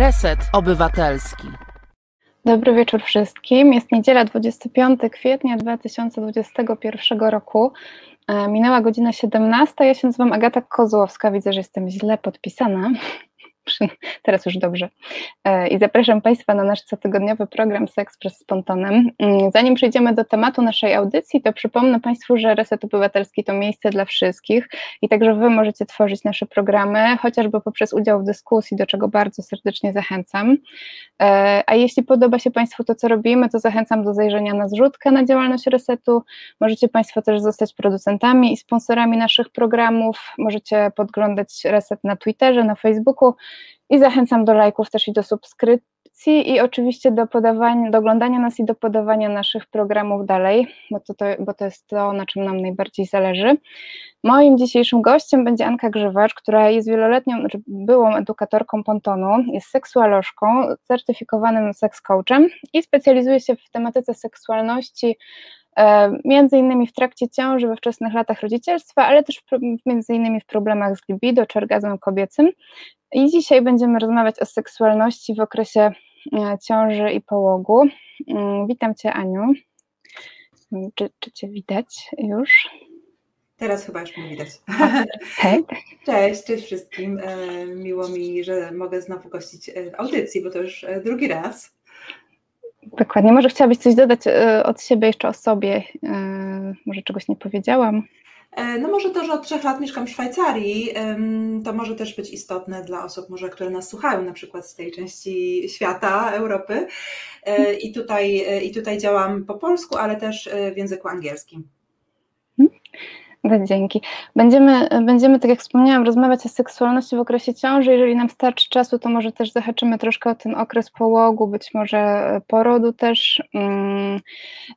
Reset Obywatelski. Dobry wieczór wszystkim. Jest niedziela 25 kwietnia 2021 roku. E, minęła godzina 17. Ja się nazywam Agata Kozłowska. Widzę, że jestem źle podpisana. Teraz już dobrze. E, I zapraszam Państwa na nasz cotygodniowy program Seks przez Spontanem. Mm, zanim przejdziemy do tematu naszej audycji, to przypomnę Państwu, że Reset Obywatelski to miejsce dla wszystkich i także Wy możecie tworzyć nasze programy, chociażby poprzez udział w dyskusji, do czego bardzo serdecznie zachęcam. E, a jeśli podoba się Państwu to, co robimy, to zachęcam do zajrzenia na zrzutkę na działalność Resetu. Możecie Państwo też zostać producentami i sponsorami naszych programów. Możecie podglądać Reset na Twitterze, na Facebooku i zachęcam do lajków też i do subskrypcji i oczywiście do podawania, do oglądania nas i do podawania naszych programów dalej, bo to, to, bo to jest to, na czym nam najbardziej zależy. Moim dzisiejszym gościem będzie Anka Grzywacz, która jest wieloletnią, znaczy byłą edukatorką pontonu, jest seksualożką, certyfikowanym seks coachem i specjalizuje się w tematyce seksualności, między innymi w trakcie ciąży we wczesnych latach rodzicielstwa, ale też między innymi w problemach z libido czy orgazmem kobiecym. I dzisiaj będziemy rozmawiać o seksualności w okresie e, ciąży i połogu. Mm, witam Cię Aniu. Czy, czy Cię widać już? Teraz chyba już mnie widać. Hej. Cześć, cześć wszystkim. E, miło mi, że mogę znowu gościć audycji, bo to już drugi raz. Dokładnie. Może chciałabyś coś dodać e, od siebie jeszcze o sobie? E, może czegoś nie powiedziałam? E, no może to, że od trzech lat mieszkam w Szwajcarii, to może też być istotne dla osób, może, które nas słuchają, na przykład z tej części świata, Europy. I tutaj, I tutaj działam po polsku, ale też w języku angielskim. Dzięki. Będziemy, będziemy, tak jak wspomniałam, rozmawiać o seksualności w okresie ciąży. Jeżeli nam starczy czasu, to może też zahaczymy troszkę o ten okres połogu, być może porodu też. Mm.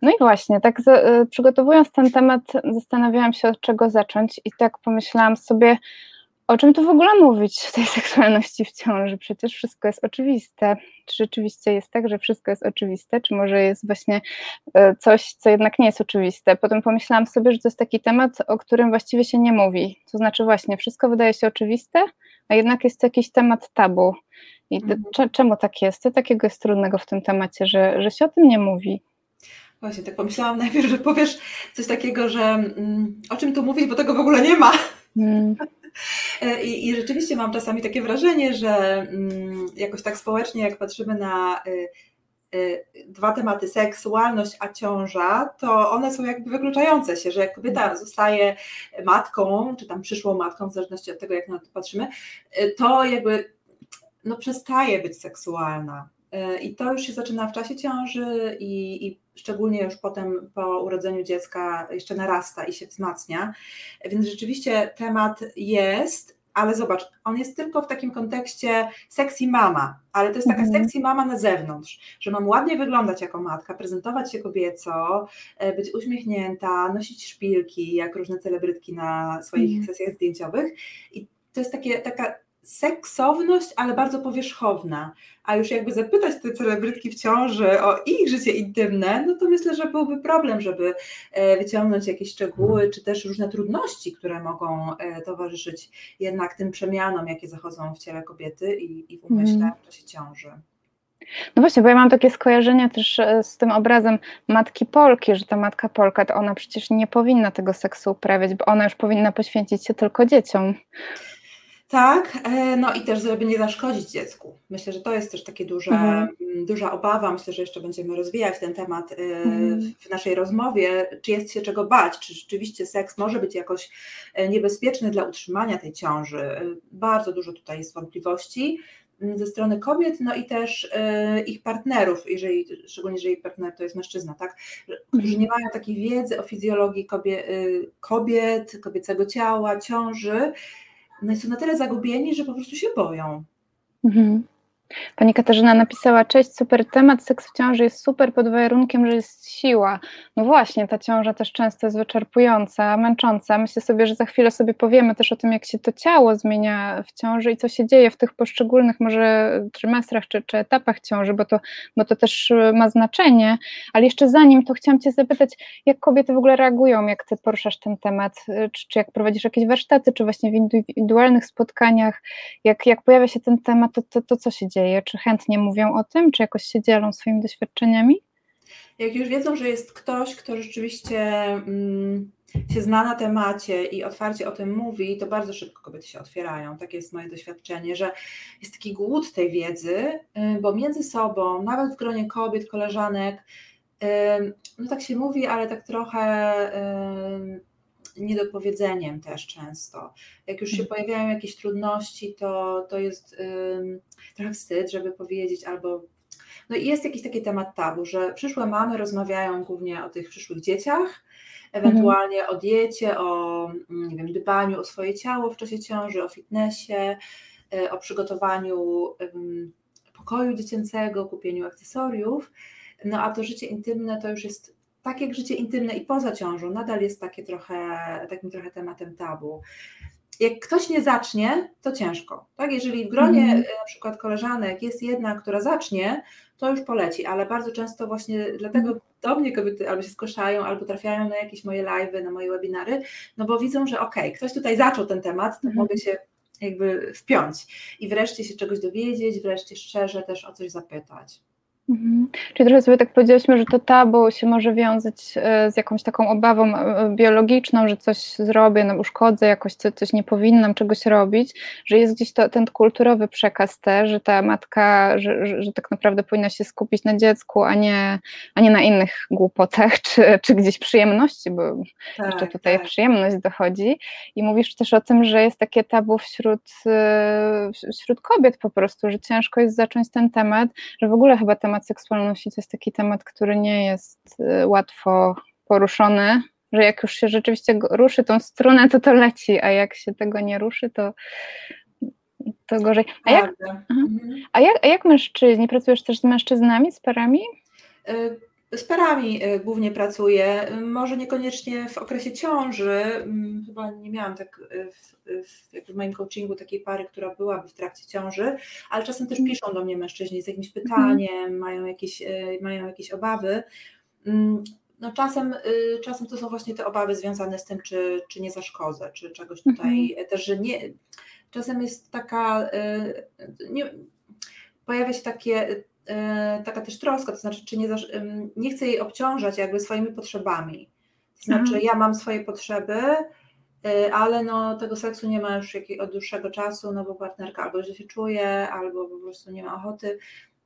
No i właśnie, tak przygotowując ten temat, zastanawiałam się, od czego zacząć, i tak pomyślałam sobie, o czym tu w ogóle mówić w tej seksualności w ciąży? Przecież wszystko jest oczywiste. Czy rzeczywiście jest tak, że wszystko jest oczywiste, czy może jest właśnie e, coś, co jednak nie jest oczywiste? Potem pomyślałam sobie, że to jest taki temat, o którym właściwie się nie mówi. To znaczy właśnie, wszystko wydaje się oczywiste, a jednak jest to jakiś temat tabu. I mhm. czemu tak jest? Co takiego jest trudnego w tym temacie, że, że się o tym nie mówi? Właśnie, tak pomyślałam najpierw, że powiesz coś takiego, że mm, o czym tu mówić, bo tego w ogóle nie ma. Mm. E, I, I, rzeczywiście mam czasami takie wrażenie, że mm, jakoś tak społecznie, jak patrzymy na y, y, dwa tematy, seksualność a ciąża, to one są jakby wykluczające się, że jak kobieta zostaje matką, czy tam przyszłą matką, w zależności od tego, jak na to patrzymy, y, to jakby no, przestaje być seksualna. I to już się zaczyna w czasie ciąży i, i szczególnie już potem po urodzeniu dziecka jeszcze narasta i się wzmacnia. Więc rzeczywiście temat jest, ale zobacz, on jest tylko w takim kontekście sexy mama, ale to jest taka mhm. sexy mama na zewnątrz, że mam ładnie wyglądać jako matka, prezentować się kobieco, e, być uśmiechnięta, nosić szpilki, jak różne celebrytki na swoich mhm. sesjach zdjęciowych i to jest takie, taka seksowność, ale bardzo powierzchowna. A już jakby zapytać te celebrytki w ciąży o ich życie intymne, no to myślę, że byłby problem, żeby e, wyciągnąć jakieś szczegóły, czy też różne trudności, które mogą e, towarzyszyć jednak tym przemianom, jakie zachodzą w ciele kobiety i, i w umyśle mm. w czasie ciąży. No właśnie, bo ja mam takie skojarzenie też e, z tym obrazem matki Polki, że ta matka Polka, to ona przecież nie powinna tego seksu uprawiać, bo ona już powinna poświęcić się tylko dzieciom. Tak, e, no i też, żeby nie zaszkodzić dziecku. Myślę, że to jest też takie duże, mhm. duża obawa. Myślę, że jeszcze będziemy rozwijać ten temat e, mhm. w naszej rozmowie. Czy jest się czego bać? Czy rzeczywiście seks może być jakoś e, niebezpieczny dla utrzymania tej ciąży? Bardzo dużo tutaj jest wątpliwości ze strony kobiet, no i też ich partnerów, jeżeli, szczególnie jeżeli partner to jest mężczyzna, tak, którzy nie mają takiej wiedzy o fizjologii kobiet, kobiet kobiecego ciała, ciąży no są na tyle zagubieni, że po prostu się boją. Mhm. Pani Katarzyna napisała, cześć, super temat, seks w ciąży jest super pod warunkiem, że jest siła. No właśnie, ta ciąża też często jest wyczerpująca, męcząca. Myślę sobie, że za chwilę sobie powiemy też o tym, jak się to ciało zmienia w ciąży i co się dzieje w tych poszczególnych może trymestrach czy, czy etapach ciąży, bo to, bo to też e, ma znaczenie. Ale jeszcze zanim to chciałam Cię zapytać, jak kobiety w ogóle reagują, jak Ty poruszasz ten temat, e, czy, czy jak prowadzisz jakieś warsztaty, czy właśnie w indywidualnych spotkaniach, jak, jak pojawia się ten temat, to, to, to co się dzieje? Dzieje? Czy chętnie mówią o tym, czy jakoś się dzielą swoimi doświadczeniami? Jak już wiedzą, że jest ktoś, kto rzeczywiście mm, się zna na temacie i otwarcie o tym mówi, to bardzo szybko kobiety się otwierają. Takie jest moje doświadczenie, że jest taki głód tej wiedzy, y, bo między sobą, nawet w gronie kobiet, koleżanek, y, no tak się mówi, ale tak trochę y, niedopowiedzeniem też często. Jak już się mhm. pojawiają jakieś trudności, to, to jest trochę wstyd, żeby powiedzieć albo no i jest jakiś taki temat tabu, że przyszłe mamy rozmawiają głównie o tych przyszłych dzieciach, ewentualnie mhm. o diecie, o mm, nie wiem, dbaniu o swoje ciało w czasie ciąży, o fitnessie, e, o przygotowaniu pokoju dziecięcego, kupieniu akcesoriów. No a to życie intymne to już jest tak jak życie intymne i poza ciążą, nadal jest takie trochę, takim trochę tematem tabu jak ktoś nie zacznie, to ciężko. Tak? Jeżeli w gronie mm. na przykład koleżanek jest jedna, która zacznie, to już poleci, ale bardzo często właśnie dlatego mhm. do mnie kobiety albo się zgłaszają, albo trafiają na jakieś moje live'y, na moje webinary, no bo widzą, że okej, okay, ktoś tutaj zaczął ten temat, to mm. mogę się jakby wpiąć i wreszcie się czegoś dowiedzieć, wreszcie szczerze też o coś zapytać. Mhm. Czyli trochę sobie tak powiedzieliśmy, że to tabu się może wiązać e, z jakąś taką obawą e, biologiczną, że coś zrobię, no uszkodzę jakoś, coś, nie powinnam czegoś robić, że jest gdzieś to, ten kulturowy przekaz też, że ta matka, że, że, że, tak naprawdę powinna się skupić na dziecku, a nie, a nie na innych głupotach, czy, czy gdzieś przyjemności, bo tak, jeszcze tutaj tak. przyjemność dochodzi. I mówisz też o tym, że jest takie tabu wśród, e, wśród kobiet po prostu, że ciężko jest zacząć ten temat, że w ogóle chyba temat temat seksualności to jest taki temat, który nie jest y, łatwo poruszony, że jak już się rzeczywiście ruszy tą strunę, to to leci, a jak się tego nie ruszy, to, to gorzej. A jak, mhm. a, jak, a jak mężczyźni? Pracujesz też z mężczyznami, z parami? Y z parami y, głównie pracuję, może niekoniecznie w okresie ciąży, mm, chyba nie miałam tak y, w, w, w, moim coachingu takiej pary, która byłaby w trakcie ciąży, ale czasem też mhm. piszą do mnie mężczyźni z jakimś mhm. pytaniem, mają, jakieś, y, mają jakieś obawy. Mm, no czasem, czasem to są właśnie te obawy związane z tym, czy, czy nie zaszkodzę, czy czegoś tutaj mhm. też, że nie. Czasem jest taka, nie, pojawia się takie taka też troska, to znaczy, czy nie, nie chcę jej obciążać jakby swoimi potrzebami. To znaczy, mhm. ja mam swoje potrzeby, e, ale no, tego seksu nie ma już od dłuższego czasu, no bo partnerka albo źle się czuje, albo po prostu nie ma ochoty.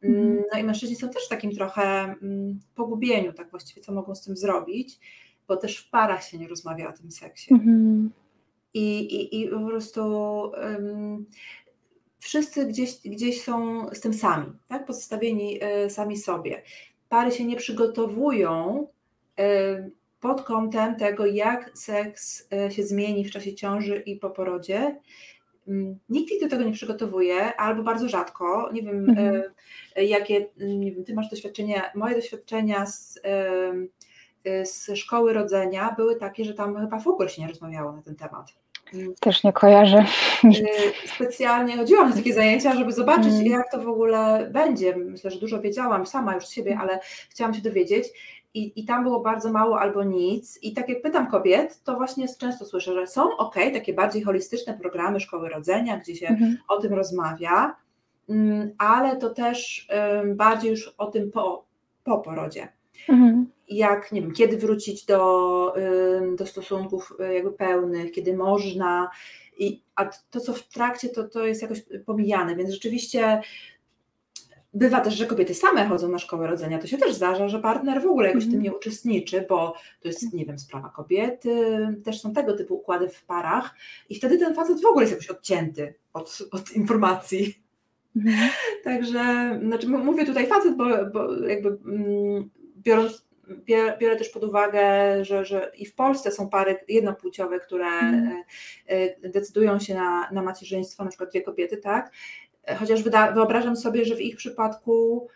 Mm, mhm. No i mężczyźni są też w takim trochę mm, pogubieniu, tak właściwie, co mogą z tym zrobić, bo też w parach się nie rozmawia o tym seksie. Mhm. I, i, I po prostu um, wszyscy gdzieś, gdzieś są z tym sami, tak? pozostawieni e, sami sobie. Pary się nie przygotowują e, pod kątem tego, jak seks e, się zmieni w czasie ciąży i po porodzie. Mm, nikt ich do tego nie przygotowuje, albo bardzo rzadko. Nie wiem, mhm. jakie, nie wiem, ty masz doświadczenia, moje doświadczenia z, z szkoły rodzenia były takie, że tam chyba w ogóle się nie rozmawiało na ten temat. Też nie kojarzę. Y, specjalnie chodziłam na takie zajęcia, żeby zobaczyć, mm. jak to w ogóle będzie. Myślę, że dużo wiedziałam sama już z siebie, mm. ale chciałam się dowiedzieć. I, I tam było bardzo mało albo nic. I tak jak pytam kobiet, to właśnie często słyszę, że są ok, takie bardziej holistyczne programy szkoły rodzenia, gdzie się mm. o tym rozmawia, mm, ale to też bardziej już o tym po, po porodzie. Mhm. Jak, nie wiem, kiedy wrócić do, do stosunków y, jakby pełnych, kiedy można, i, a to, co w trakcie, to, to jest jakoś pomijane, więc rzeczywiście bywa też, że kobiety same chodzą na szkołę rodzenia, to się też zdarza, że partner w ogóle jakoś w tym mhm. nie uczestniczy, bo to jest, nie wiem, sprawa kobiety, też są tego typu układy w parach i wtedy ten facet w ogóle jest jakoś odcięty od, od informacji. Mhm. Także, znaczy mówię tutaj facet, bo, bo jakby mm, biorąc, biorę też pod uwagę, że, że i w Polsce są pary jednopłciowe, które mm. decydują się na, na macierzyństwo, na przykład dwie kobiety, tak? Chociaż wyda, wyobrażam sobie, że w ich przypadku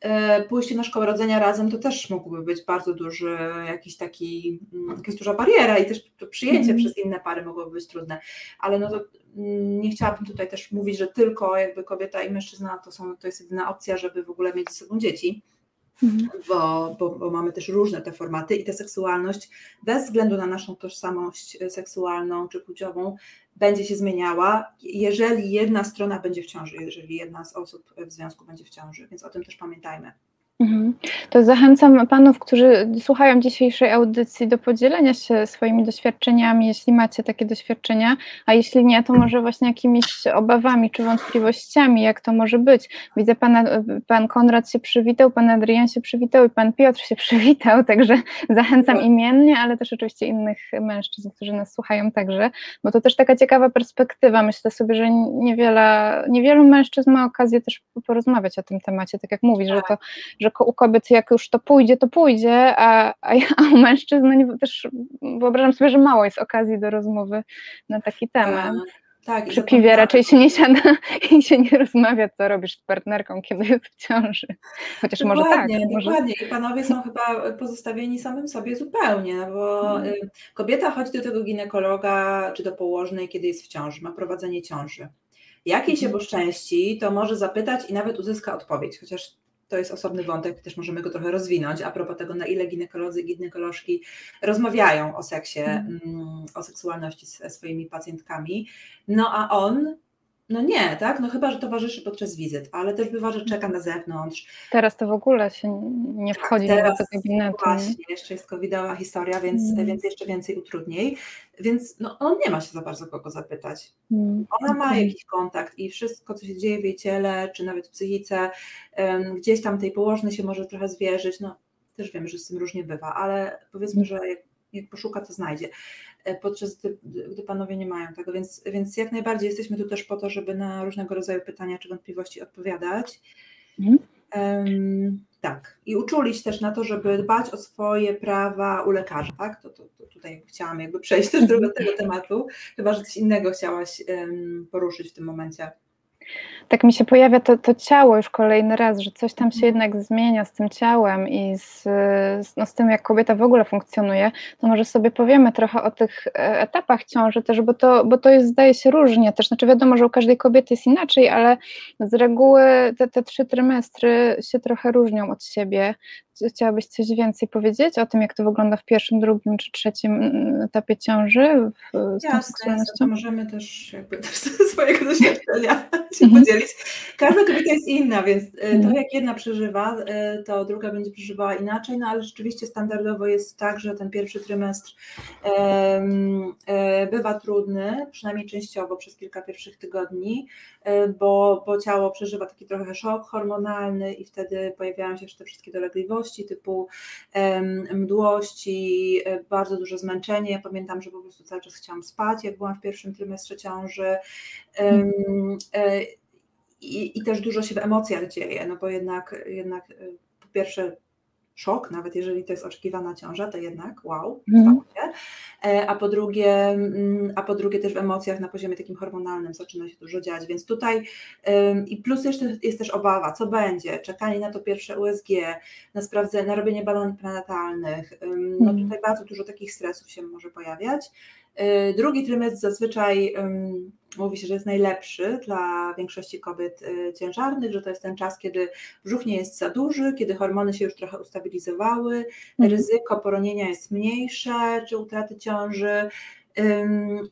e, pójście na szkołę rodzenia razem to też mógłby być bardzo duży, jakiś taki, mm, jakaś duża bariera i też to przyjęcie mm. przez inne pary mogłoby być trudne, ale no to mm, nie chciałabym tutaj też mówić, że tylko jakby kobieta i mężczyzna to, są, to jest jedyna opcja, żeby w ogóle mieć ze sobą dzieci Mhm. Bo, bo, bo, mamy też różne te formaty i ta seksualność, bez względu na naszą tożsamość e, seksualną czy płciową, będzie się zmieniała, jeżeli jedna strona będzie w ciąży, jeżeli jedna z osób w związku będzie w ciąży, więc o tym też pamiętajmy. Mhm. To zachęcam panów, którzy słuchają dzisiejszej audycji, do podzielenia się swoimi doświadczeniami, jeśli macie takie doświadczenia, a jeśli nie, to może właśnie jakimiś obawami czy wątpliwościami, jak to może być. Widzę, pana, pan Konrad się przywitał, pan Adrian się przywitał i pan Piotr się przywitał, także zachęcam imiennie, ale też oczywiście innych mężczyzn, którzy nas słuchają także, bo to też taka ciekawa perspektywa. Myślę sobie, że niewiele, niewielu mężczyzn ma okazję też porozmawiać o tym temacie, tak jak mówisz, że to że u kobiet jak już to pójdzie, to pójdzie, a, a, a u mężczyzn no też wyobrażam sobie, że mało jest okazji do rozmowy na taki temat. Tak, Przy piwie raczej się nie siada i się nie rozmawia, co robisz z partnerką, kiedy jest w ciąży. Chociaż dokładnie, może tak. Dokładnie. Może... I panowie są chyba pozostawieni samym sobie zupełnie, no bo hmm. kobieta chodzi do tego ginekologa czy do położnej, kiedy jest w ciąży, ma prowadzenie ciąży. Jak jej się mhm. poszczęści, to może zapytać i nawet uzyska odpowiedź, chociaż to jest osobny wątek, też możemy go trochę rozwinąć, a propos tego, na ile ginekolodzy i ginekolożki rozmawiają o seksie, mm. mm. o seksualności ze swoimi pacjentkami. No a on no nie, tak? No chyba, że towarzyszy podczas wizyt, ale też bywa, że czeka na zewnątrz. Teraz to w ogóle się nie wchodzi tak, teraz, do gabinetu. Właśnie, jeszcze jest covidowa historia, więc, mm. więc jeszcze więcej utrudnień. Więc no, on nie ma się za bardzo kogo zapytać. Mm. Ona ma jakiś kontakt i wszystko, co się dzieje w jej ciele, czy nawet w psychice, um, gdzieś tam tej położnej się może trochę zwierzyć. No też wiem, że z tym różnie bywa, ale powiedzmy, mm. że jak, jak poszuka, to znajdzie. E, podczas gdy, gdy panowie nie mają tego, więc, więc jak najbardziej jesteśmy tu też po to, żeby na różnego rodzaju pytania czy wątpliwości odpowiadać. Mhm. Um, tak, i uczulić też na to, żeby dbać o swoje prawa u lekarza, tak? To, to, to tutaj chciałam jakby przejść też do tego tematu, chyba, że coś innego chciałaś um, poruszyć w tym momencie tak mi się pojawia to, to ciało już kolejny raz, że coś tam się jednak zmienia z tym ciałem i z, no, z tym, jak kobieta w ogóle funkcjonuje, to może sobie powiemy trochę o tych e, etapach ciąży też, bo to, bo to jest, zdaje się, różnie też. Znaczy wiadomo, że u każdej kobiety jest inaczej, ale z reguły te, te trzy trymestry się trochę różnią od siebie. Chciałabyś coś więcej powiedzieć o tym, jak to wygląda w pierwszym, drugim czy trzecim mm, etapie ciąży? W, z Jasne, to możemy też jakby też swojego doświadczenia się mhm. Podzielić. Każda kobieta jest inna, więc y, to mhm. jak jedna przeżywa, y, to druga będzie przeżywała inaczej, no ale rzeczywiście standardowo jest tak, że ten pierwszy trymestr e, bywa trudny, przynajmniej częściowo przez kilka pierwszych tygodni, e, bo, bo ciało przeżywa taki trochę szok hormonalny i wtedy pojawiają się jeszcze te wszystkie dolegliwości typu mdłości, e, bardzo duże zmęczenie. Ja pamiętam, że po prostu cały czas chciałam spać, jak byłam w pierwszym trymestrze ciąży. Mhm i, i też dużo się w emocjach dzieje, no bo jednak, jednak y, po pierwsze szok, nawet jeżeli to jest oczekiwana ciąża, to jednak wow, mm. się. E, a po drugie, mm, a po drugie też w emocjach na poziomie takim hormonalnym zaczyna się dużo dziać, więc tutaj i plus jeszcze jest też obawa, co będzie, czekanie na to pierwsze USG, na sprawdzenie, na robienie badań prenatalnych, no mhm. tutaj bardzo dużo takich stresów się może pojawiać. E, drugi trymestr zazwyczaj mówi się, że jest najlepszy dla większości kobiet y, ciężarnych, że to jest ten czas, kiedy brzuch nie jest za duży, kiedy hormony się już trochę ustabilizowały, mhm. ryzyko poronienia jest mniejsze czy utraty ciąży.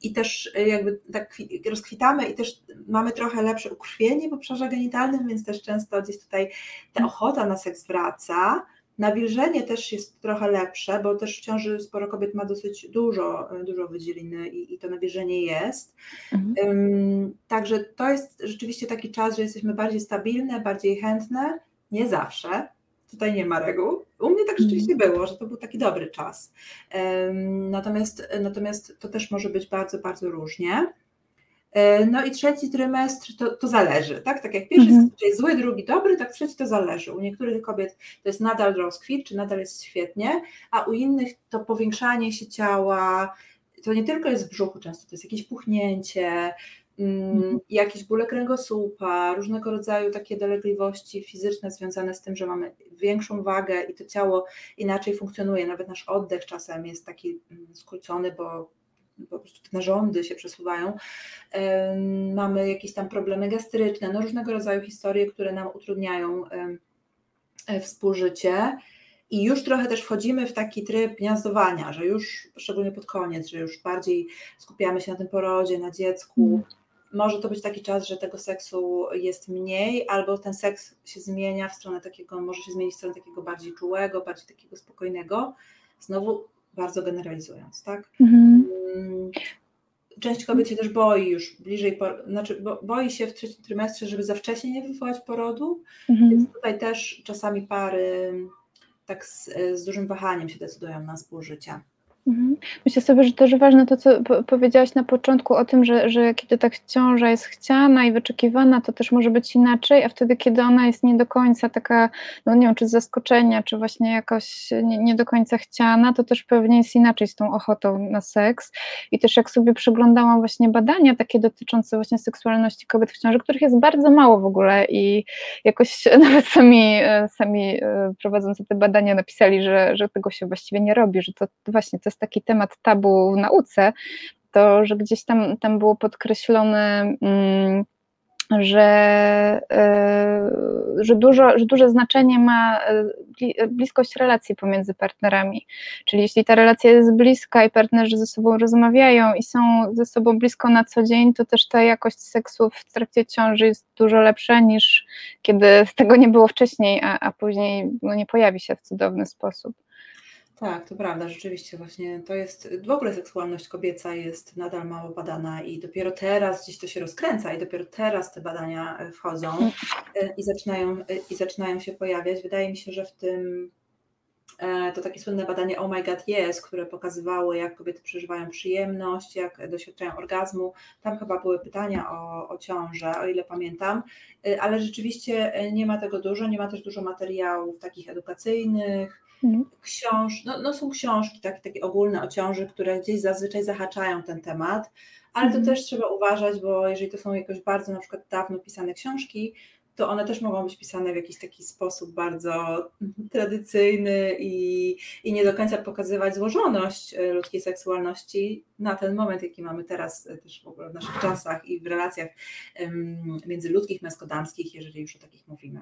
I też jakby tak rozkwitamy i też mamy trochę lepsze ukrwienie w obszarze genitalnym, więc też często gdzieś tutaj ta ochota na seks wraca. Nawilżenie też jest trochę lepsze, bo też w ciąży sporo kobiet ma dosyć dużo, dużo wydzieliny i, i to nawilżenie jest. Mhm. Um, także to jest rzeczywiście taki czas, że jesteśmy bardziej stabilne, bardziej chętne, nie zawsze. Tutaj nie ma reguł. U mnie tak rzeczywiście mhm. było, że to był taki dobry czas. Um, natomiast, natomiast to też może być bardzo, bardzo różnie. E, no i trzeci trymestr to, to zależy, tak? Tak jak pierwszy mhm. jest zły, drugi dobry, tak trzeci to zależy. U niektórych kobiet to jest nadal rozkwit, czy nadal jest świetnie, a u innych to powiększanie się ciała, to nie tylko jest w brzuchu często, to jest jakieś puchnięcie, mm, mhm. jakieś bóle kręgosłupa, różnego rodzaju takie dolegliwości fizyczne związane z tym, że mamy większą wagę i to ciało inaczej funkcjonuje. Nawet nasz oddech czasem jest taki mm, skrócony, bo po prostu te narządy się przesuwają. Mamy jakieś tam problemy gastryczne, no różnego rodzaju historie, które nam utrudniają współżycie. I już trochę też wchodzimy w taki tryb gniazdowania, że już szczególnie pod koniec, że już bardziej skupiamy się na tym porodzie, na dziecku. Mm. Może to być taki czas, że tego seksu jest mniej, albo ten seks się zmienia w stronę takiego, może się zmienić w stronę takiego bardziej czułego, bardziej takiego spokojnego. Znowu bardzo generalizując, tak? Mhm. Mm. Część kobiet się też boi już bliżej, znaczy boi się w trzecim trymestrze, żeby za wcześnie nie wywołać porodu, mhm. więc tutaj też czasami pary tak z, z dużym wahaniem się decydują na współżycie. Mhm. Myślę sobie, że też ważne to, co powiedziałaś na początku o tym, że, że kiedy ta ciąża jest chciana i wyczekiwana, to też może być inaczej, a wtedy, kiedy ona jest nie do końca taka, no nie wiem, czy z zaskoczenia, czy właśnie jakoś nie, nie do końca chciana, to też pewnie jest inaczej z tą ochotą na seks. I też jak sobie przeglądałam właśnie badania takie dotyczące właśnie seksualności kobiet w ciąży, których jest bardzo mało w ogóle i jakoś nawet sami, sami e, prowadzący te badania napisali, że, że tego się właściwie nie robi, że to właśnie to jest taki temat tabu w nauce, to że gdzieś tam, tam było podkreślone. Mm, że, e, że, dużo, że duże znaczenie ma e, bliskość relacji pomiędzy partnerami. Czyli jeśli ta relacja jest bliska i partnerzy ze sobą rozmawiają i są ze sobą blisko na co dzień, to też ta jakość seksu w trakcie ciąży jest dużo lepsza niż kiedy tego nie było wcześniej, a, a później no, nie pojawi się w cudowny sposób. Tak, to prawda, rzeczywiście właśnie to jest, w ogóle seksualność kobieca jest nadal mało badana i dopiero teraz gdzieś to się rozkręca i dopiero teraz te badania e, wchodzą e, i zaczynają, e, i zaczynają się pojawiać. Wydaje mi się, że w tym to takie słynne badanie Oh My God Yes, które pokazywało, jak kobiety przeżywają przyjemność, jak doświadczają orgazmu. Tam chyba były pytania o, o ciążę, o ile pamiętam, ale rzeczywiście nie ma tego dużo, nie ma też dużo materiałów takich edukacyjnych, Mhm. książ, no, no są książki takie, takie ogólne o ciąży, które gdzieś zazwyczaj zahaczają ten temat, ale to mhm. też trzeba uważać, bo jeżeli to są jakoś bardzo na przykład dawno pisane książki, to one też mogą być pisane w jakiś taki sposób bardzo tradycyjny i, i nie do końca pokazywać złożoność e, ludzkiej seksualności na ten moment, jaki mamy teraz e, też w ogóle w naszych czasach i w relacjach międzyludzkich, męsko-damskich, jeżeli już o takich mówimy.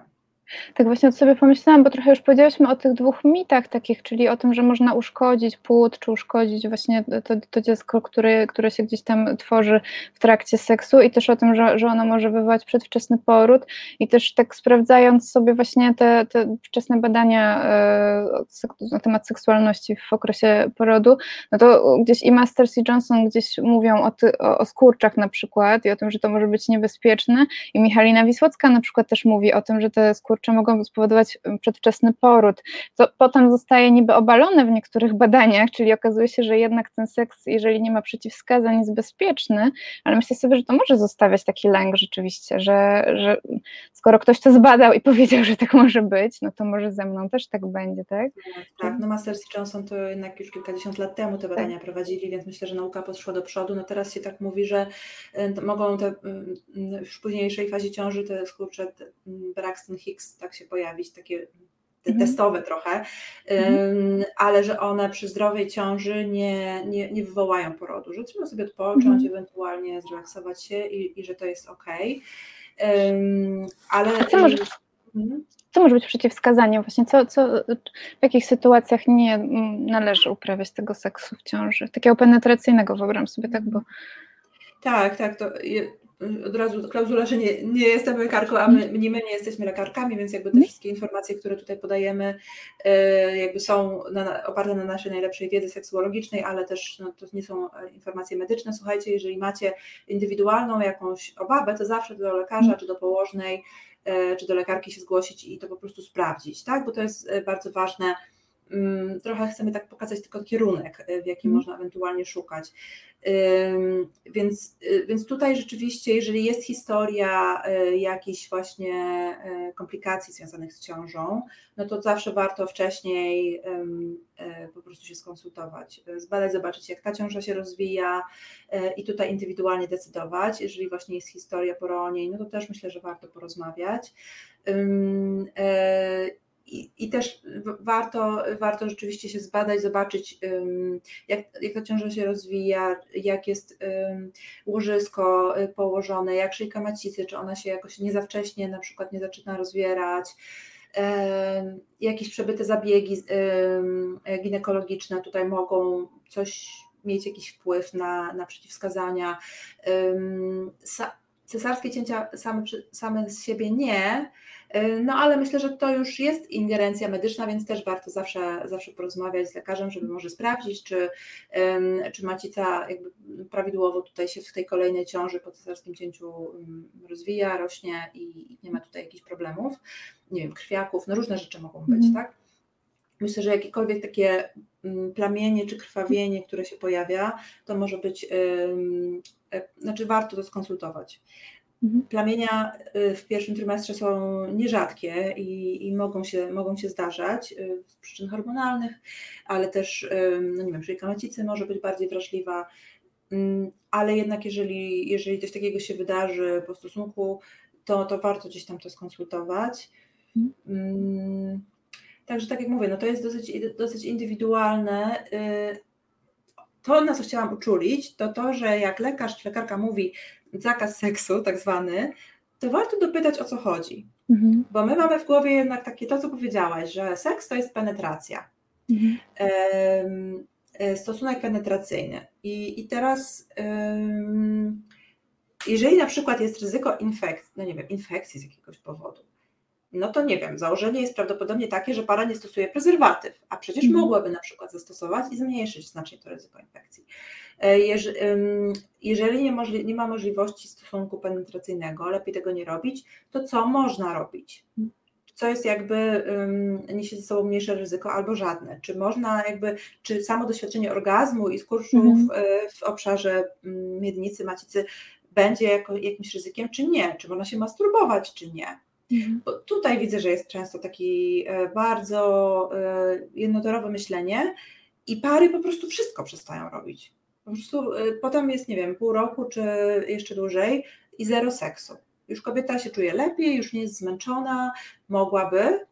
Tak właśnie sobie pomyślałam, bo trochę już powiedziałyśmy o tych dwóch mitach takich, czyli o tym, że można uszkodzić płód, czy uszkodzić właśnie to, to dziecko, które, które się gdzieś tam tworzy w trakcie seksu i też o tym, że, że ono może wywołać przedwczesny poród. I też tak sprawdzając sobie właśnie te, te wczesne badania e, na temat seksualności w okresie porodu, no to gdzieś i Masters i Johnson gdzieś mówią o, ty, o, o skurczach na przykład i o tym, że to może być niebezpieczne. I Michalina Wisłocka na przykład też mówi o tym, że te skurcze skurcze mogą spowodować przedwczesny poród, co potem zostaje niby obalone w niektórych badaniach, czyli okazuje się, że jednak ten seks, jeżeli nie ma przeciwwskazań, jest bezpieczny, ale myślę sobie, że to może zostawiać taki lęk rzeczywiście, że, że skoro ktoś to zbadał i powiedział, że tak może być, no to może ze mną też tak będzie, tak? Tak, tak. no Masters Johnson to jednak już kilkadziesiąt lat temu te badania tak. prowadzili, więc myślę, że nauka poszła do przodu, no teraz się tak mówi, że mogą te w późniejszej fazie ciąży te skurcze Braxton Hicks tak się pojawić, takie te mhm. testowe trochę, mhm. ale że one przy zdrowej ciąży nie, nie, nie wywołają porodu, że trzeba sobie odpocząć, mhm. ewentualnie zrelaksować się i, i że to jest ok. ale. co może, mhm. co może być przeciwwskazaniem? Właśnie co, co, w jakich sytuacjach nie należy uprawiać tego seksu w ciąży? Takiego penetracyjnego, wyobrażam sobie tak, bo. Tak, tak. To od razu klauzula, że nie, nie jestem lekarką, a my, nie my nie jesteśmy lekarkami, więc jakby te mhm. wszystkie informacje, które tutaj podajemy, e, jakby są na, oparte na naszej najlepszej wiedzy seksuologicznej, ale też no, to nie są e, informacje medyczne. Słuchajcie, jeżeli macie indywidualną jakąś obawę, to zawsze do lekarza mhm. czy do położnej, e, czy do lekarki się zgłosić i to po prostu sprawdzić, tak? Bo to jest bardzo ważne Mm, trochę chcemy tak pokazać tylko kierunek, y, w jakim mm. można ewentualnie szukać. Więc, y, więc tutaj rzeczywiście, jeżeli jest historia y, jakichś właśnie komplikacji związanych z ciążą, no to zawsze warto wcześniej po prostu się skonsultować, zbadać, zobaczyć jak ta ciąża się rozwija i tutaj indywidualnie decydować. Jeżeli właśnie jest historia poronień, no to też myślę, że warto porozmawiać. I, też warto, warto rzeczywiście się zbadać, zobaczyć, jak, jak ta ciąża się rozwija, jak jest łożysko y, położone, jak szyjka macicy, czy ona się jakoś nie za wcześnie na przykład nie zaczyna rozwierać. jakieś przebyte zabiegi ginekologiczne tutaj mogą coś mieć jakiś wpływ na, na przeciwwskazania. Cesarskie cięcia same, same z siebie nie, no ale myślę, że to już jest ingerencja medyczna, więc też warto zawsze, zawsze porozmawiać z lekarzem, żeby może sprawdzić, czy, czy macica jakby prawidłowo tutaj się w tej kolejnej ciąży po cesarskim cięciu rozwija, rośnie i nie ma tutaj jakichś problemów, nie wiem, krwiaków, no różne rzeczy mogą być, mm. tak? Myślę, że jakiekolwiek takie plamienie czy krwawienie, które się pojawia, to może być E, znaczy warto to skonsultować. Mhm. Plamienia e, w pierwszym trymestrze są nierzadkie i, i, mogą, się, mogą się zdarzać e, z przyczyn hormonalnych, ale też, no nie wiem, szyjka macicy może być bardziej wrażliwa, mm, ale jednak jeżeli, jeżeli coś takiego się wydarzy po stosunku, to, to warto gdzieś tam to skonsultować. Mhm. Mm, także tak jak mówię, no to jest dosyć, dosyć indywidualne, y, to, na co chciałam uczulić, to to, że jak lekarz czy lekarka mówi zakaz seksu, tak zwany, to warto dopytać o co chodzi. Mhm. Bo my mamy w głowie jednak takie to, co powiedziałaś, że seks to jest penetracja. Mhm. E, stosunek penetracyjny. I, i teraz, jeżeli na przykład jest ryzyko infekcji, no nie wiem, infekcji z jakiegoś powodu, no to nie wiem, założenie jest prawdopodobnie takie, że para nie stosuje prezerwatyw, a przecież mhm. mogłaby na przykład zastosować i zmniejszyć znacznie to ryzyko infekcji. E, jeżeli nie, możli, nie ma możliwości stosunku penetracyjnego, lepiej tego nie robić, to co można robić? co jest jakby niesie ze sobą mniejsze ryzyko albo żadne. Czy można jakby, czy samo doświadczenie orgazmu i skurczów mhm. E, w obszarze miednicy, macicy będzie jako, jakimś ryzykiem, czy nie? Czy można się masturbować, czy nie? Mhm. Bo tutaj widzę, że jest często taki e, bardzo e, jednotorowe myślenie i pary po prostu wszystko przestają robić. Po prostu e, potem jest, nie wiem, pół roku czy jeszcze dłużej i zero seksu. Już kobieta się czuje lepiej, już nie jest zmęczona, mogłaby,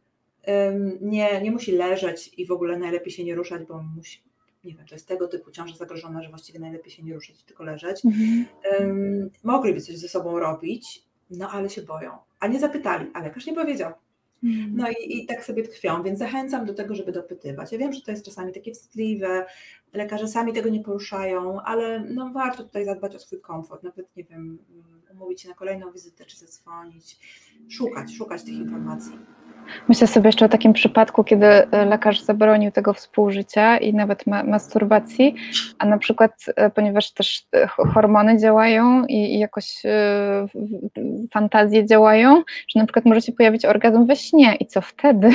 nie, nie musi leżeć i w ogóle najlepiej się nie ruszać, bo musi, nie wiem, to jest tego typu ciąża zagrożona, że właściwie najlepiej się nie ruszać, tylko leżeć. Mhm. mogliby coś ze sobą robić, no ale się boją. A nie zapytali, a lekarz nie powiedział. Mhm. No i, i tak sobie tkwią, więc zachęcam do tego, żeby dopytywać. Ja wiem, że to jest czasami takie wstydliwe, lekarze sami tego nie poruszają, ale no warto tutaj zadbać o swój komfort, nawet nie wiem, umówić się na kolejną wizytę czy zadzwonić, szukać, szukać tych informacji. Myślę sobie jeszcze o takim przypadku, kiedy e, lekarz zabronił tego współżycia i nawet ma masturbacji, a na przykład, e, ponieważ też e, hormony działają i jakoś fantazje działają, że na przykład może się pojawić orgazm we śnie i co wtedy?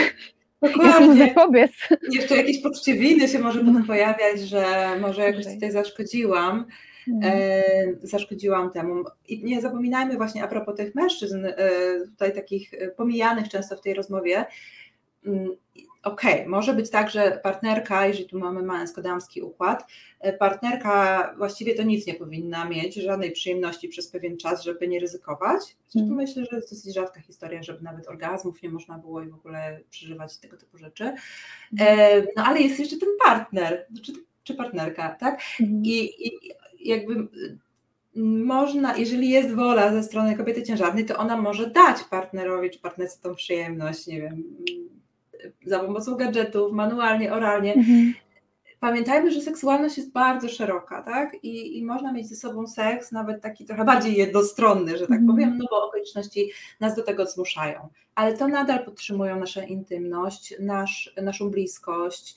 Dokładnie. zapobiec? Jeszcze jakieś poczucie winy się może potem pojawiać, że może jakoś tutaj zaszkodziłam. E, zaszkodziłam temu. I nie zapominajmy właśnie a propos tych mężczyzn, e, tutaj takich pomijanych często w tej rozmowie. Mm, okej, okay, może być tak, że partnerka, jeżeli tu mamy męsko-damski układ, partnerka właściwie to nic nie powinna mieć, żadnej przyjemności przez pewien czas, żeby nie ryzykować. Zresztą mm. myślę, że jest dosyć rzadka historia, żeby nawet orgazmów nie można było i w ogóle przeżywać tego typu rzeczy. Mm. No ale jest jeszcze ten partner, czy, czy partnerka, tak? Mm. I, I jakby y, można, jeżeli jest wola ze strony kobiety ciężarnej, to ona może dać partnerowi czy partnerce tą przyjemność, nie wiem, za pomocą gadżetów, manualnie, oralnie. Mhm. Pamiętajmy, że seksualność jest bardzo szeroka, tak? I, I można mieć ze sobą seks, nawet taki trochę bardziej jednostronny, że tak mhm. powiem, no bo okoliczności nas do tego zmuszają. Ale to nadal podtrzymują naszą intymność, nasz, naszą bliskość,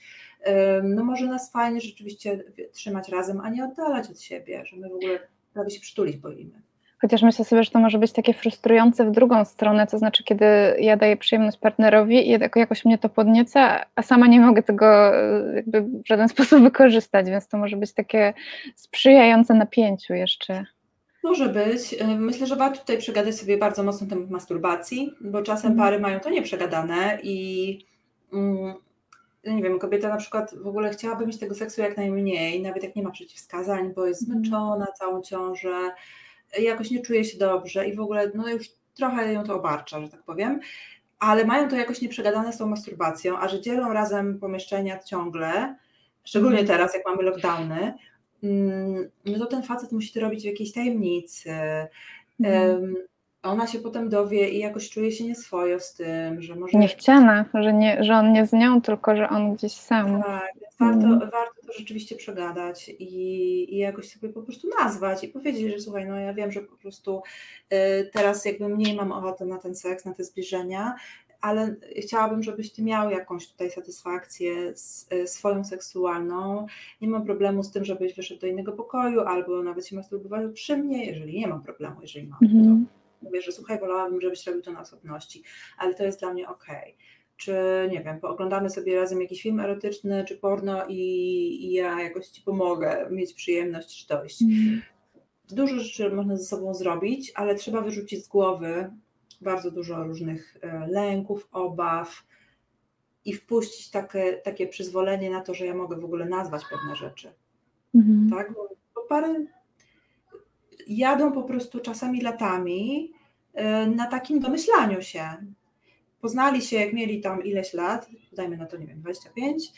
no może nas fajnie rzeczywiście trzymać razem, a nie oddalać od siebie, że my w ogóle prawie się przytulić boimy. Chociaż myślę sobie, że to może być takie frustrujące w drugą stronę, to znaczy, kiedy ja daję przyjemność partnerowi i jakoś mnie to podnieca, a sama nie mogę tego jakby w żaden sposób wykorzystać, więc to może być takie sprzyjające napięciu jeszcze. Może być. Myślę, że warto tutaj przegadać sobie bardzo mocno temat masturbacji, bo czasem mhm. pary mają to nieprzegadane i mm, nie wiem, kobieta na przykład w ogóle chciałaby mieć tego seksu jak najmniej, nawet jak nie ma przeciwwskazań, bo jest mhm. zmęczona całą ciążę, jakoś nie czuje się dobrze i w ogóle no już trochę ją to obarcza, że tak powiem, ale mają to jakoś nieprzegadane z tą masturbacją, a że dzielą razem pomieszczenia ciągle, szczególnie mhm. teraz, jak mamy lockdowny, mm, no to ten facet musi to robić w jakiejś tajemnicy. Mhm. ona się potem dowie i jakoś czuje się nieswojo z tym, że może... Niechciana, że, nie, że on nie z nią, tylko że on gdzieś sam. Tak, więc warto, mm. warto to rzeczywiście przegadać i, i jakoś sobie po prostu nazwać i powiedzieć, że słuchaj, no ja wiem, że po prostu y, teraz jakby mniej mam ochotę na ten seks, na te zbliżenia, ale chciałabym, żebyś ty miał jakąś tutaj satysfakcję y, swoją seksualną. Nie mam problemu z tym, żebyś wyszedł do innego pokoju albo nawet się masturbował przy mnie, jeżeli nie mam problemu, jeżeli mam to mhm mówię, że słuchaj, wolałabym, żebyś robił to na osobności, ale to jest dla mnie ok. Czy nie wiem, pooglądamy sobie razem jakiś film erotyczny, czy porno i, i ja jakoś ci pomogę mieć przyjemność czy dojść. Mm. Dużo rzeczy można ze sobą zrobić, ale trzeba wyrzucić z głowy bardzo dużo różnych e, lęków, obaw i wpuścić takie, takie przyzwolenie na to, że ja mogę w ogóle nazwać pewne rzeczy. Mm. Tak? Bo, bo parę jadą po prostu czasami latami e, na takim domyślaniu się. Poznali się, jak mieli tam ileś lat, dajmy na to, nie wiem, 25,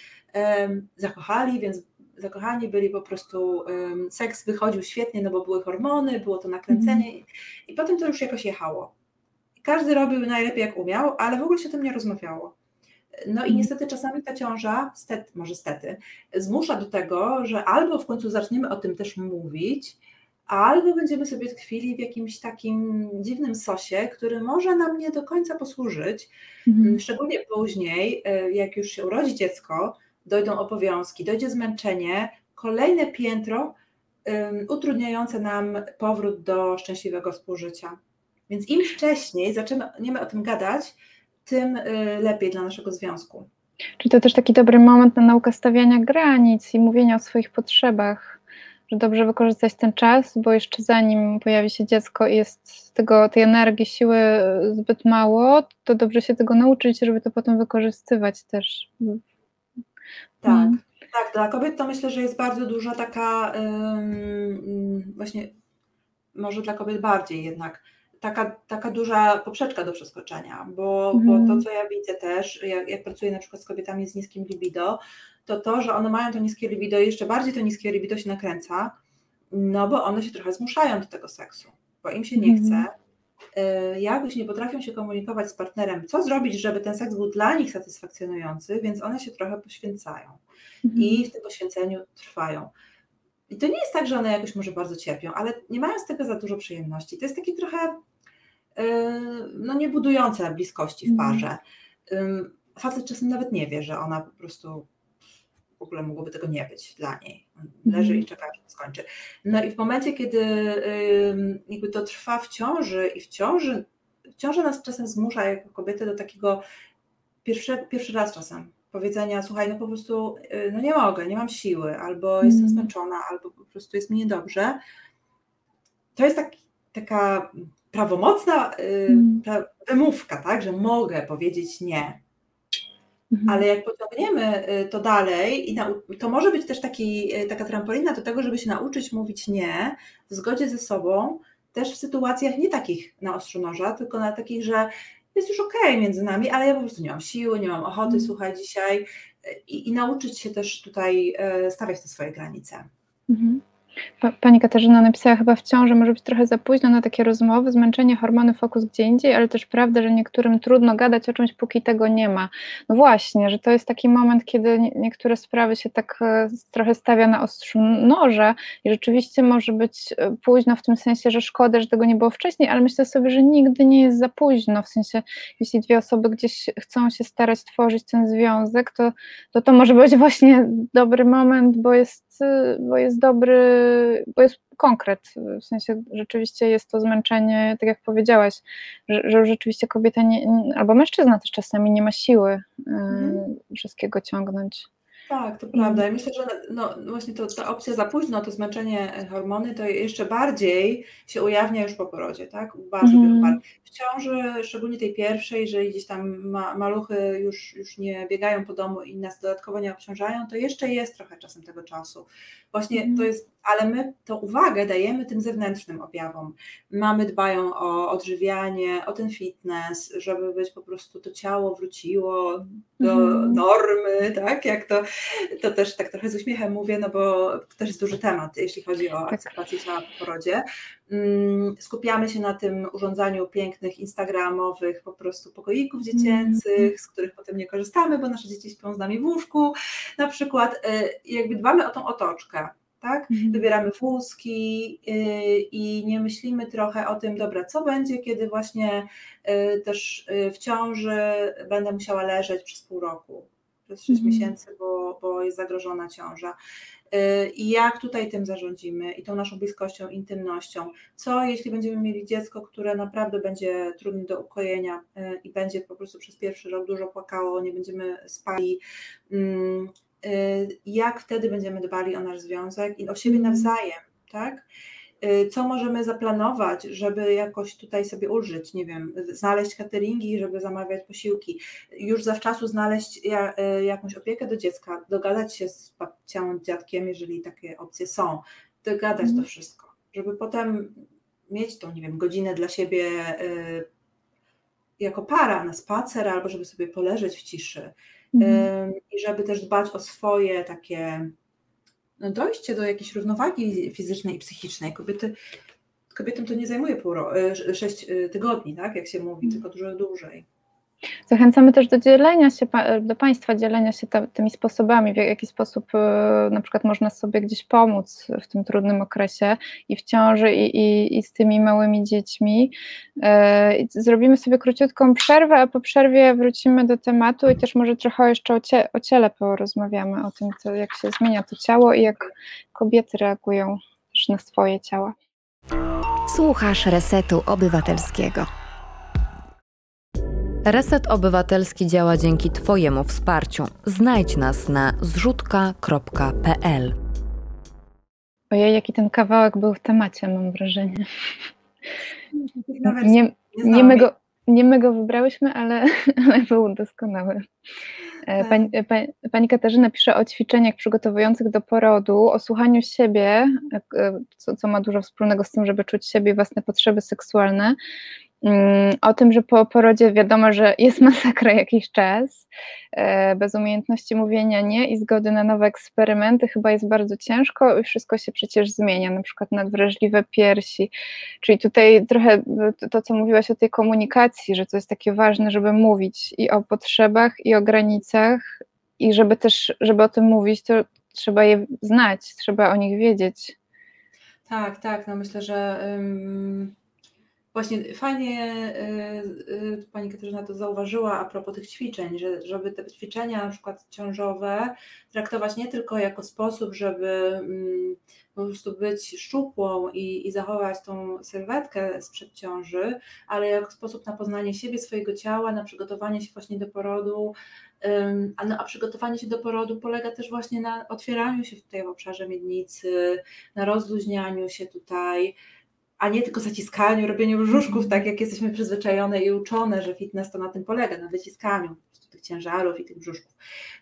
zakochali, więc zakochani byli po prostu, seks wychodził świetnie, no bo były hormony, było to nakręcenie mm. i potem to już jakoś jechało. Każdy robił najlepiej jak umiał, ale w ogóle się o tym nie rozmawiało. No i mhm. niestety czasami ta ciąża, stety, może stety, zmusza do tego, że albo w końcu zaczniemy o tym też mówić, albo będziemy sobie tkwili w jakimś takim dziwnym sosie, który może nam nie do końca posłużyć, mhm. szczególnie później, e, jak już się urodzi dziecko, dojdą obowiązki, dojdzie zmęczenie, kolejne piętro um, utrudniające nam powrót do szczęśliwego współżycia. Więc im wcześniej zaczniemy o tym gadać, tym y, lepiej dla naszego związku. Czy to też taki dobry moment na naukę stawiania granic i mówienia o swoich potrzebach? Że dobrze wykorzystać ten czas, bo jeszcze zanim pojawi się dziecko i jest tego, tej energii, siły zbyt mało, to dobrze się tego nauczyć, żeby to potem wykorzystywać też. Tak. Hmm. Tak, dla kobiet to myślę, że jest bardzo duża taka właśnie, może dla kobiet bardziej jednak, taka, taka duża poprzeczka do przeskoczenia, bo, bo to, mhm. co ja widzę też, jak, jak pracuję na przykład z kobietami z niskim libido, to to, że one mają to niskie libido i jeszcze bardziej to niskie libido się nakręca, no bo one się trochę zmuszają do tego seksu, bo im się nie chce, mm. jakoś nie potrafią się komunikować z partnerem, co zrobić, żeby ten seks był dla nich satysfakcjonujący, więc one się trochę poświęcają mm. i w tym poświęceniu trwają. I to nie jest tak, że one jakoś może bardzo cierpią, ale nie mają z tego za dużo przyjemności. To jest taki trochę e, no nie budujące bliskości w mhm. parze. Facet czasem nawet nie wie, że ona po prostu w ogóle mogłoby tego nie być dla niej. Leży i mhm. czeka, aż skończy. No i w momencie, kiedy jakby to trwa w ciąży i w ciąży, ciąża nas czasem zmusza jako kobiety do takiego pierwszy, pierwszy raz czasem powiedzenia, słuchaj, no po prostu y, no nie mogę, nie mam siły, albo mm. jestem zmęczona, albo po prostu jest mi niedobrze. To jest tak, taka prawomocna mm. wymówka, tak, że mogę powiedzieć nie. Mhm. Ale jak pociągniemy y, to dalej, i to może być też taki, y, taka trampolina do tego, żeby się nauczyć mówić nie w zgodzie ze sobą, też w sytuacjach nie takich na ostrzu noża, tylko na takich, że jest już okej okay między nami, ale ja po prostu nie mam siły, nie mam ochoty, mhm. słuchaj, dzisiaj i, i nauczyć się też tutaj y, stawiać te swoje granice. Mhm. Pani Katarzyna napisała chyba w ciąży, może być trochę za późno na takie rozmowy, zmęczenie, hormony, fokus gdzie indziej, ale też prawda, że niektórym trudno gadać o czymś, póki tego nie ma. No właśnie, że to jest taki moment, kiedy niektóre sprawy się tak e, trochę stawia na ostrzu noża i rzeczywiście może być e, późno w tym sensie, że szkoda, że tego nie było wcześniej, ale myślę sobie, że nigdy nie jest za późno, w sensie jeśli dwie osoby gdzieś chcą się starać tworzyć ten związek, to to, to może być właśnie dobry moment, bo jest, e, bo jest dobry bo jest konkret, w sensie rzeczywiście jest to zmęczenie, tak jak powiedziałaś, że, że rzeczywiście kobieta, nie, albo mężczyzna też czasami nie ma siły mm. wszystkiego ciągnąć. Tak, to prawda. Ja myślę, że no, właśnie to, ta opcja za późno, to zmęczenie e, hormony, to jeszcze bardziej się ujawnia już po porodzie, tak? Bardzo mm. wielu par. W ciąży, szczególnie tej pierwszej, jeżeli gdzieś tam ma, maluchy już, już nie biegają po domu i nas dodatkowo nie obciążają, to jeszcze jest trochę czasem tego czasu. Właśnie mm. to jest, ale my to uwagę dajemy tym zewnętrznym objawom. Mamy dbają o odżywianie, o ten fitness, żeby być po prostu to ciało wróciło do mm. normy, tak? Jak to to też tak trochę z uśmiechem mówię, no bo to też jest duży temat, jeśli chodzi o tak. akceptację ciała po porodzie. Mm, skupiamy się na tym urządzaniu pięknych, instagramowych po prostu pokoików dziecięcych, mm. z których potem nie korzystamy, bo nasze dzieci śpią z nami w łóżku na przykład. Y, jakby dbamy o tą otoczkę, tak? Mhm. Wybieramy wózki y, i nie myślimy trochę o tym, dobra, co będzie, kiedy właśnie y, też w ciąży będę musiała leżeć przez pół roku, przez 6 mhm. miesięcy, bo, bo jest zagrożona ciąża. I jak tutaj tym zarządzimy i tą naszą bliskością, intymnością? Co jeśli będziemy mieli dziecko, które naprawdę będzie trudne do ukojenia i będzie po prostu przez pierwszy rok dużo płakało, nie będziemy spali? Mm, jak wtedy będziemy dbali o nasz związek i o siebie mhm. nawzajem, tak? Y, co możemy zaplanować, żeby jakoś tutaj sobie ulżyć, nie wiem, znaleźć cateringi, żeby zamawiać posiłki, już zawczasu znaleźć y, jakąś opiekę do dziecka, dogadać się z babcią, dziadkiem, jeżeli takie opcje są, dogadać mm. to wszystko, żeby potem mieć tą, nie wiem, godzinę dla siebie y, jako para na spacer, albo żeby sobie poleżeć w ciszy mm. i żeby też dbać o swoje takie no dojście do jakiejś równowagi fizycznej i psychicznej. Kobiety, kobietom to nie zajmuje pół roku, e, sześć e, tygodni, tak, jak się mówi, mm. tylko dużo dłużej. Zachęcamy też do dzielenia się, do Państwa dzielenia się tymi sposobami, w jaki sposób e, na przykład można sobie gdzieś pomóc w tym trudnym okresie i w ciąży i, i, i z tymi małymi dziećmi. Zrobimy sobie króciutką przerwę, a po przerwie wrócimy do tematu i też może trochę jeszcze o, cie, o ciele porozmawiamy, o tym, co, jak się zmienia to ciało i jak kobiety reagują też na swoje ciała. Słuchasz Resetu Obywatelskiego. Reset Obywatelski działa dzięki Twojemu wsparciu. Znajdź nas na zrzutka.pl. Ojej, jaki ten kawałek był w temacie, mam wrażenie. Nie, nie, my, go, nie my go wybrałyśmy, ale, ale był doskonały. E, tak. Pani, pani, pani Katarzyna pisze o ćwiczeniach przygotowujących do porodu, o słuchaniu siebie, e, co, co ma dużo wspólnego z tym, żeby czuć siebie i własne potrzeby seksualne o tym, że po porodzie wiadomo, że jest masakra jakiś czas, e, bez umiejętności mówienia nie i zgody na nowe eksperymenty chyba jest bardzo ciężko i wszystko się przecież zmienia, na przykład nadwrażliwe piersi, czyli tutaj trochę to, co mówiłaś o tej komunikacji, że to jest takie ważne, żeby mówić i o potrzebach, i o granicach i żeby też, żeby o tym mówić, to trzeba je znać, trzeba o nich wiedzieć. Tak, tak, no myślę, że... Właśnie fajnie y, y, Pani Katarzyna to zauważyła a propos tych ćwiczeń, że, żeby te ćwiczenia na przykład ciążowe traktować nie tylko jako sposób, żeby mm, po prostu być szczupłą i, i zachować tą sylwetkę sprzed ciąży, ale jako sposób na poznanie siebie, swojego ciała, na przygotowanie się właśnie do porodu, a, no, a przygotowanie się do porodu polega też właśnie na otwieraniu się w tej obszarze miednicy, na rozluźnianiu się tutaj, a nie tylko zaciskaniu, robieniu brzuszków, tak jak jesteśmy przyzwyczajone i uczone, że fitness to na tym polega, na wyciskaniu tych ciężarów i tych brzuszków.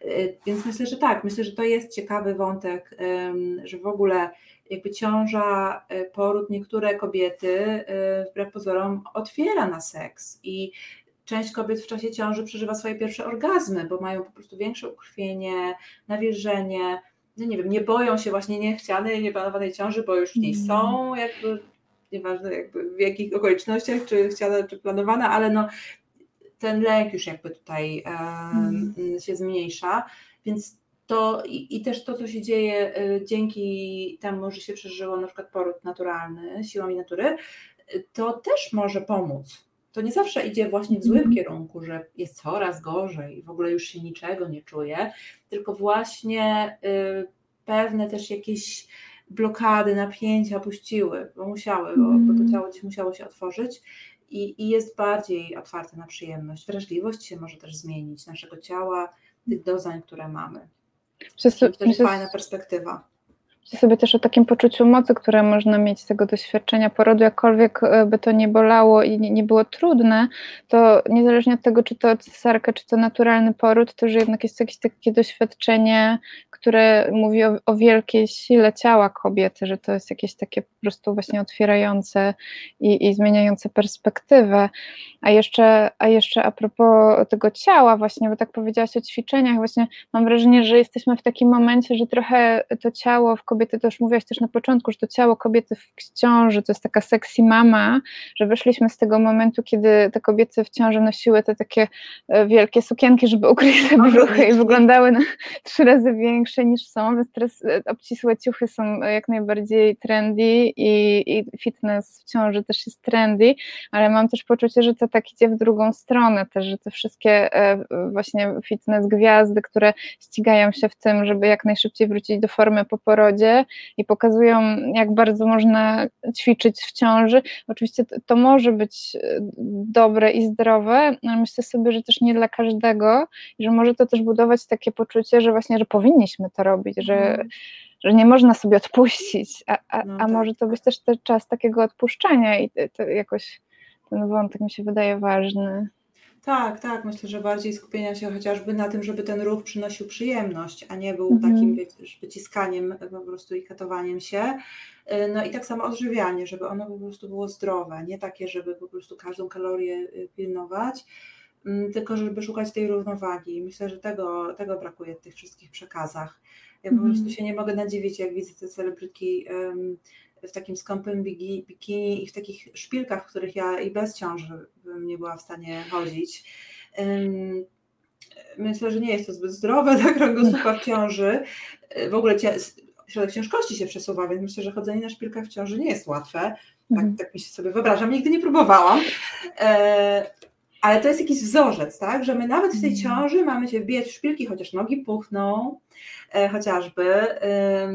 Y, więc myślę, że tak, myślę, że to jest ciekawy wątek, że w ogóle jakby ciąża, y, poród niektóre kobiety y, wbrew pozorom otwiera na seks i część kobiet w czasie ciąży przeżywa swoje pierwsze orgazmy, bo mają po prostu większe ukrwienie, nawilżenie, no nie wiem, nie boją się właśnie niechcianej, nieplanowanej ciąży, bo już w niej mm. są, jakby nieważne jakby w jakich okolicznościach, czy chciana, czy planowana, ale no ten lek już jakby tutaj um, się zmniejsza, więc to i, i, też to, co się dzieje y, dzięki temu, że się przeżyło na przykład poród naturalny siłami natury, to też może pomóc. To nie zawsze idzie właśnie w złym mm. kierunku, że jest coraz gorzej i w ogóle już się niczego nie czuje, tylko właśnie y, pewne też jakieś blokady, napięcia puściły, bo musiały, bo, bo to mm. ciało gdzieś musiało się otworzyć i, i jest bardziej otwarte na przyjemność. Wrażliwość się może też zmienić naszego ciała, tych doznań, które mamy. Myślę, to jest fajna perspektywa. Myślę sobie też o takim poczuciu mocy, które można mieć z tego doświadczenia porodu, jakkolwiek e, by to nie bolało i nie, było trudne, to niezależnie od tego, czy to cesarka, czy to naturalny poród, to że jednak jest jakieś takie doświadczenie, które mówi o, o, wielkiej sile ciała kobiety, że to jest jakieś takie po prostu właśnie otwierające i, i zmieniające perspektywę. A jeszcze, a jeszcze a propos tego ciała, właśnie, bo tak powiedziałaś o ćwiczeniach, właśnie mam wrażenie, że jesteśmy w takim momencie, że trochę to ciało w kobiety, to już mówiłaś też na początku, że to ciało kobiety w ciąży to jest taka sexy mama, że wyszliśmy z tego momentu, kiedy te kobiety w ciąży nosiły te takie e, wielkie sukienki, żeby ukryć te brzuchy i wyglądały na trzy razy większe niż są, więc teraz e, obcisłe ciuchy są jak najbardziej trendy i, i fitness w ciąży też jest trendy, ale mam też poczucie, że to tak idzie w drugą stronę też, że te wszystkie e, właśnie fitness gwiazdy, które ścigają się w tym, żeby jak najszybciej wrócić do formy po porodzie i pokazują, jak bardzo można ćwiczyć w ciąży. Oczywiście to, to może być e, dobre i zdrowe, ale myślę sobie, że też nie dla każdego i że może to też budować takie poczucie, że właśnie, że powinniśmy to robić, że mhm że nie można sobie odpuścić, a, a, no, a tak. może to być też ten czas takiego odpuszczania i to jakoś ten wątek mi się wydaje ważny. Tak, tak. Myślę, że bardziej skupienia się chociażby na tym, żeby ten ruch przynosił przyjemność, a nie był mhm. takim wyciskaniem po prostu i katowaniem się. Y, no i tak samo odżywianie, żeby ono po prostu było zdrowe, nie takie, żeby po prostu każdą kalorię y, pilnować, mm, tylko żeby szukać tej równowagi. Myślę, że tego, tego brakuje w tych wszystkich przekazach. Ja po prostu mhm. się nie mogę nadziwić, jak widzę te celebrytki w takim skąpym bikini i w takich szpilkach, w których ja i bez ciąży bym nie była w stanie chodzić. Myślę, że nie jest to zbyt zdrowe dla kręgosłupa w ciąży. W ogóle środek ciężkości się przesuwa, więc myślę, że chodzenie na szpilkach w ciąży nie jest łatwe. Tak, mhm. tak mi się sobie wyobrażam. Nigdy nie próbowałam. Ale to jest jakiś wzorzec, tak? Że my nawet w tej mhm. ciąży mamy się wbijać w szpilki, chociaż nogi puchną, e, chociażby e,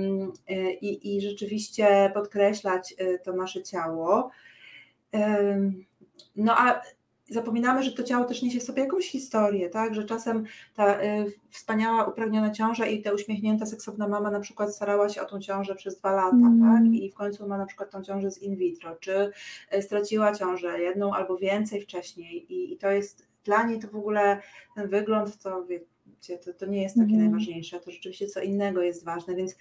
i, i rzeczywiście podkreślać e, to nasze ciało. No a zapominamy, że to ciało też niesie w sobie jakąś historię, tak? Że czasem ta y, wspaniała, upragniona ciąża i ta uśmiechnięta, seksowna mama na przykład starała się o tą ciążę przez dwa lata, mm. tak? I w końcu ma na przykład tą ciążę z in vitro, czy y, straciła ciążę jedną albo więcej wcześniej i, i to jest dla niej to w ogóle ten wygląd, to wiecie, to, to nie jest takie mm. najważniejsze, to rzeczywiście co innego jest ważne, więc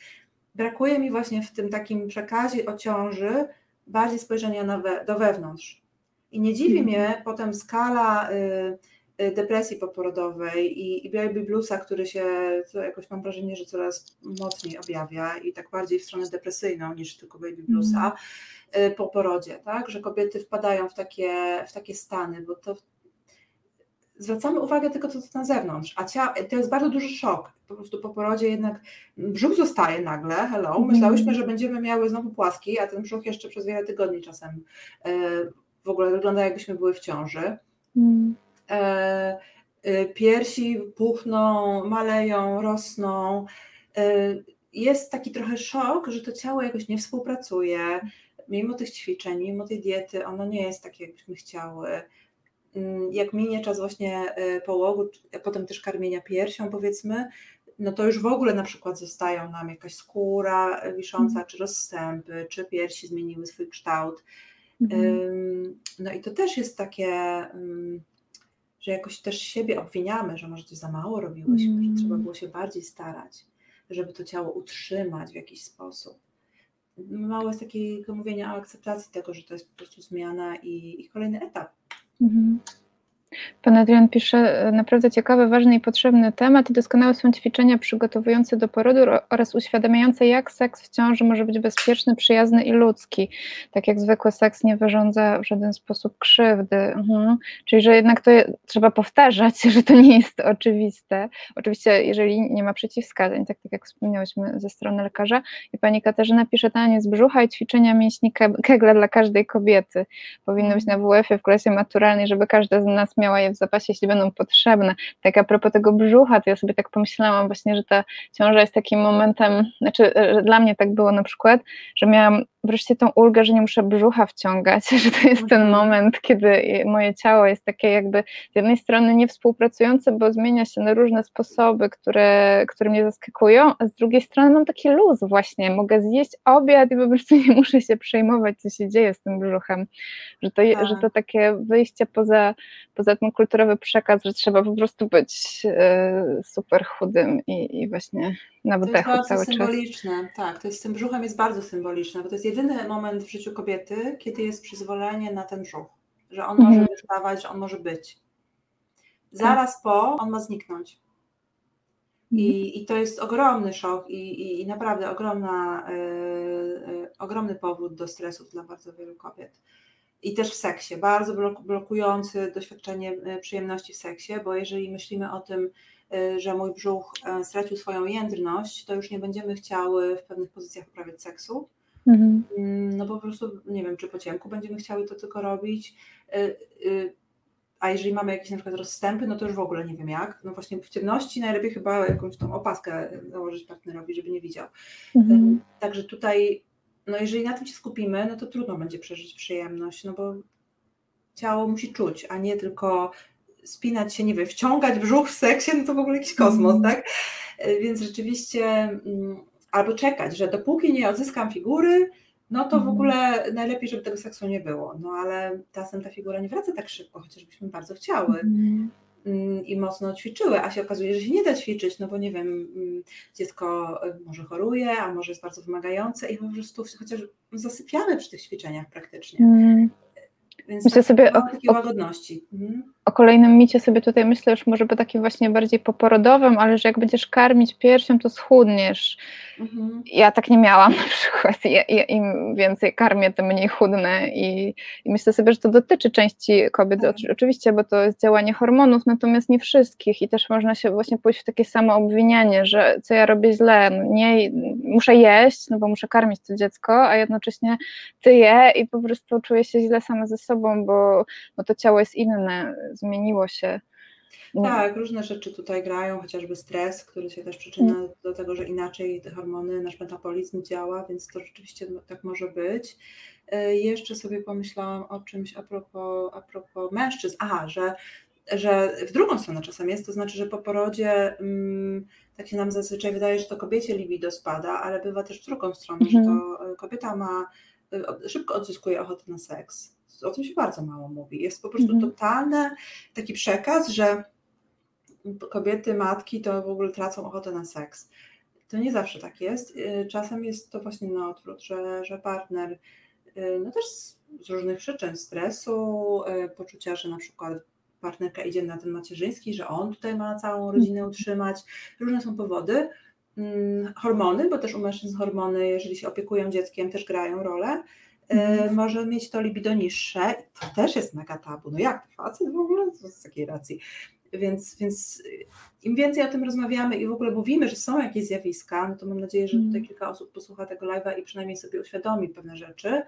brakuje mi właśnie w tym takim przekazie o ciąży bardziej spojrzenia we, do wewnątrz, i nie dziwi mnie mhm. potem skala y, y, depresji poporodowej i, i baby bluesa, który się, co jakoś mam wrażenie, że coraz mocniej objawia i tak bardziej w stronę depresyjną niż tylko baby bluesa mm. po porodzie, tak, że kobiety wpadają w takie, w takie stany, bo to zwracamy uwagę tylko to, na zewnątrz, a cia, to jest bardzo duży szok, po prostu po porodzie jednak brzuch zostaje nagle, hello, mhm. myślałyśmy, że będziemy miały znowu płaski, a ten brzuch jeszcze przez wiele tygodni czasem w ogóle wygląda jakbyśmy były w ciąży. Mm. E, e, piersi puchną, maleją, rosną. E, jest taki trochę szok, że to ciało jakoś nie współpracuje. Mimo tych ćwiczeń, mimo tej diety, ono nie jest takie, jakbyśmy chciały. Mm, jak minie czas właśnie połogu, a potem też karmienia piersią, powiedzmy, no to już w ogóle na przykład zostają nam jakaś skóra wisząca, mm. czy rozstępy, czy piersi zmieniły swój kształt. Mhm. No i to też jest takie, że jakoś też siebie obwiniamy, że może coś za mało robiłyśmy, mm. że trzeba mm. było się bardziej starać, żeby to ciało utrzymać w jakiś sposób. Mało jest takiego mówienia o akceptacji tego, że to jest po prostu zmiana i, i kolejny etap. Mm. Pan Adrian pisze, e, naprawdę ciekawy, ważny i potrzebny temat i doskonałe są ćwiczenia przygotowujące do porodu oraz uświadamiające, jak seks w ciąży może być bezpieczny, przyjazny i ludzki. Tak jak zwykły seks nie wyrządza w żaden sposób krzywdy. Mhm. Czyli, że jednak to trzeba powtarzać, że to nie jest oczywiste. Oczywiście, jeżeli nie ma przeciwwskazań, tak, tak jak wspomniałyśmy ze strony lekarza. I pani Katarzyna pisze, taniec brzucha i ćwiczenia mięśni Kegla dla każdej kobiety. Powinno być na WF-ie w klasie maturalnej, żeby każda z nas miała je w zapasie, jeśli będą potrzebne. Tak a propos tego brzucha, to ja sobie tak pomyślałam właśnie, że ta ciąża jest takim momentem, znaczy że dla mnie tak było na przykład, że miałam wreszcie tą ulgę, że nie muszę brzucha wciągać, że to jest ten mhm. moment, kiedy moje ciało jest takie jakby z jednej strony niewspółpracujące, bo zmienia się na różne sposoby, które, które mnie zaskakują, a z drugiej strony mam taki luz właśnie, mogę zjeść obiad i po prostu nie muszę się przejmować, co się dzieje z tym brzuchem, że to, że to tak. takie wyjście poza, poza ten kulturowy przekaz, że trzeba po prostu być y, super chudym i, i właśnie na wdechu to cały czas. symboliczne, tak, to jest z tym brzuchem jest bardzo symboliczne, bo to jest jedyny moment w życiu kobiety, kiedy jest przyzwolenie na ten brzuch, że on Mhm. może wystawać, że on może być. Zaraz po on ma zniknąć. I, I to jest ogromny szok i, i, i naprawdę ogromna, y, y, ogromny powód do stresów dla bardzo wielu kobiet. I też w seksie, bardzo blok, blokujący doświadczenie y, przyjemności w seksie, bo jeżeli myślimy o tym, y, że mój brzuch y, stracił swoją jędrność, to już nie będziemy chciały w pewnych pozycjach uprawiać seksu. Mhm. Mm, No po prostu nie wiem, czy po ciemku będziemy chciały to tylko robić. Y, A jeżeli mamy jakieś na przykład rozstępy, no to już w ogóle nie wiem jak. No właśnie w ciemności najlepiej chyba jakąś tą opaskę założyć partnerowi, żeby nie widział. Mhm. Także tutaj, no jeżeli na tym się skupimy, no to trudno będzie przeżyć przyjemność, no bo ciało musi czuć, a nie tylko spinać się, nie wiem, wciągać brzuch w seksie, no to w ogóle jakiś kosmos, Mhm. tak? Więc rzeczywiście mm, albo czekać, że dopóki nie odzyskam figury, no to w Mhm. ogóle najlepiej, żeby tego seksu nie było. No ale czasem ta figura nie wraca tak szybko, chociażbyśmy bardzo chciały mm, i mocno ćwiczyły, a się okazuje, że się nie da ćwiczyć, no bo nie wiem, mm, dziecko y, może choruje, a może jest bardzo wymagające i po prostu chociaż zasypiamy przy tych ćwiczeniach praktycznie. Mhm. Więc Myślę tak, sobie mało o- o- łagodności. Mhm. O kolejnym micie sobie tutaj myślę już może po takim właśnie bardziej poporodowym, ale że jak będziesz karmić piersią, to schudniesz. Mhm. Ja tak nie miałam na przykład. Ja, ja, Im więcej karmię, tym mniej chudnę i, i myślę sobie, że to dotyczy części kobiet, Tak. oczy- oczywiście, bo to jest działanie hormonów, natomiast nie wszystkich i też można się właśnie pójść w takie samo obwinianie, że co ja robię źle, nie, muszę jeść, no bo muszę karmić to dziecko, a jednocześnie ty je i po prostu czuję się źle sama ze sobą, bo, bo to ciało jest inne, zmieniło się. Tak, różne rzeczy tutaj grają, chociażby stres, który się też przyczynia Mm. do tego, że inaczej te hormony, nasz metabolizm działa, więc to rzeczywiście tak może być. E, Jeszcze sobie pomyślałam o czymś a propos, a propos mężczyzn. Aha, że, że w drugą stronę czasem jest, to znaczy, że po porodzie mm, tak się nam zazwyczaj wydaje, że to kobiecie libido spada, ale bywa też w drugą stronę, że Mhm. to e, kobieta ma, e, szybko odzyskuje ochotę na seks. O tym się bardzo mało mówi. Jest po prostu Mhm. totalny taki przekaz, że kobiety, matki to w ogóle tracą ochotę na seks. To nie zawsze tak jest. Y, Czasem jest to właśnie na odwrót, że, że partner, y, no też z, z różnych przyczyn, stresu, y, poczucia, że na przykład partnerka idzie na ten macierzyński, że on tutaj ma całą rodzinę utrzymać. Różne są powody. Mm, Hormony, bo też u mężczyzn hormony, jeżeli się opiekują dzieckiem, też grają rolę. Y, Mhm. Może mieć to libido niższe. To też jest mega tabu. No jak to facet w ogóle? Z takiej racji. Więc, więc im więcej o tym rozmawiamy i w ogóle mówimy, że są jakieś zjawiska, no to mam nadzieję, że tutaj Mm. kilka osób posłucha tego live'a i przynajmniej sobie uświadomi pewne rzeczy.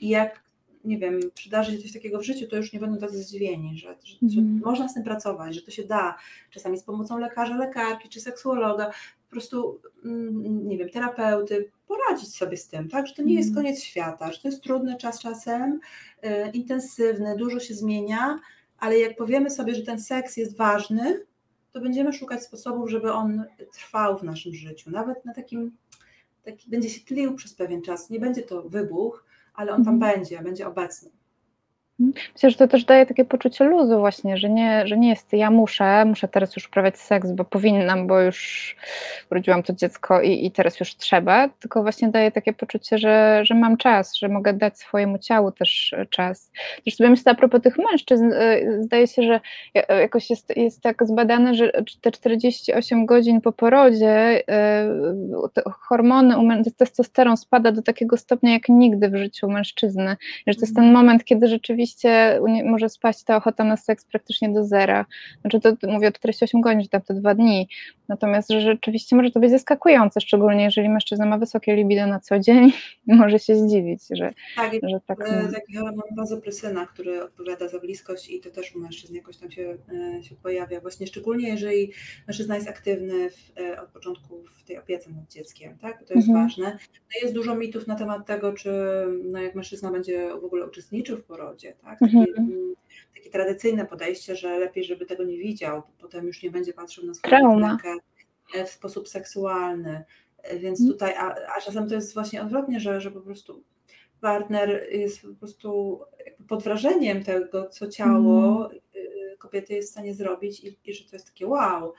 I jak, nie wiem, przydarzy się coś takiego w życiu, to już nie będą tacy zdziwieni, że, że, że Mhm. można z tym pracować, że to się da, czasami z pomocą lekarza, lekarki czy seksuologa, prostu, mm, nie wiem, terapeuty, poradzić sobie z tym, tak, że to nie jest Mhm. koniec świata, że to jest trudny czas czasem, y, intensywny, dużo się zmienia, ale jak powiemy sobie, że ten seks jest ważny, to będziemy szukać sposobów, żeby on trwał w naszym życiu. Nawet na takim, taki, będzie się tlił przez pewien czas. Nie będzie to wybuch, ale on tam Mhm. będzie, będzie obecny. Myślę, że to też daje takie poczucie luzu właśnie, że nie, że nie jest ja muszę, muszę teraz już uprawiać seks, bo powinnam, bo już urodziłam to dziecko i, i teraz już trzeba, tylko właśnie daje takie poczucie, że, że mam czas, że mogę dać swojemu ciału też e, czas. Też sobie myślę a propos tych mężczyzn, y, zdaje się, że ja- jakoś jest, jest tak zbadane, że te 48 godzin po porodzie hormony, testosteron spada do takiego stopnia jak nigdy w życiu mężczyzny, że to jest ten moment, kiedy rzeczywiście nie- może spaść ta ochota na seks praktycznie do zera. Znaczy to mówię o 48 godzin, że tam to dwa dni. Natomiast że rzeczywiście może to być zaskakujące, szczególnie jeżeli mężczyzna ma wysokie libido na co dzień może się zdziwić, że, Tak, że tak. taki hormon wazopresyna, który odpowiada za bliskość i to też u mężczyzn jakoś tam się, e, się pojawia. Właśnie szczególnie jeżeli mężczyzna jest aktywny w, e, od początku w tej opiece nad dzieckiem, tak? To jest Mhm. ważne. No jest dużo mitów na temat tego, czy no jak mężczyzna będzie w ogóle uczestniczył w porodzie, tak? Takie, Mhm. takie tradycyjne podejście, że lepiej, żeby tego nie widział, bo potem już nie będzie patrzył na swoją Trauma. e, w sposób seksualny. E, Więc Mhm. tutaj, a, a czasem to jest właśnie odwrotnie, że, że po prostu partner jest po prostu pod wrażeniem tego, co ciało y, kobiety jest w stanie zrobić i, i że to jest takie wow.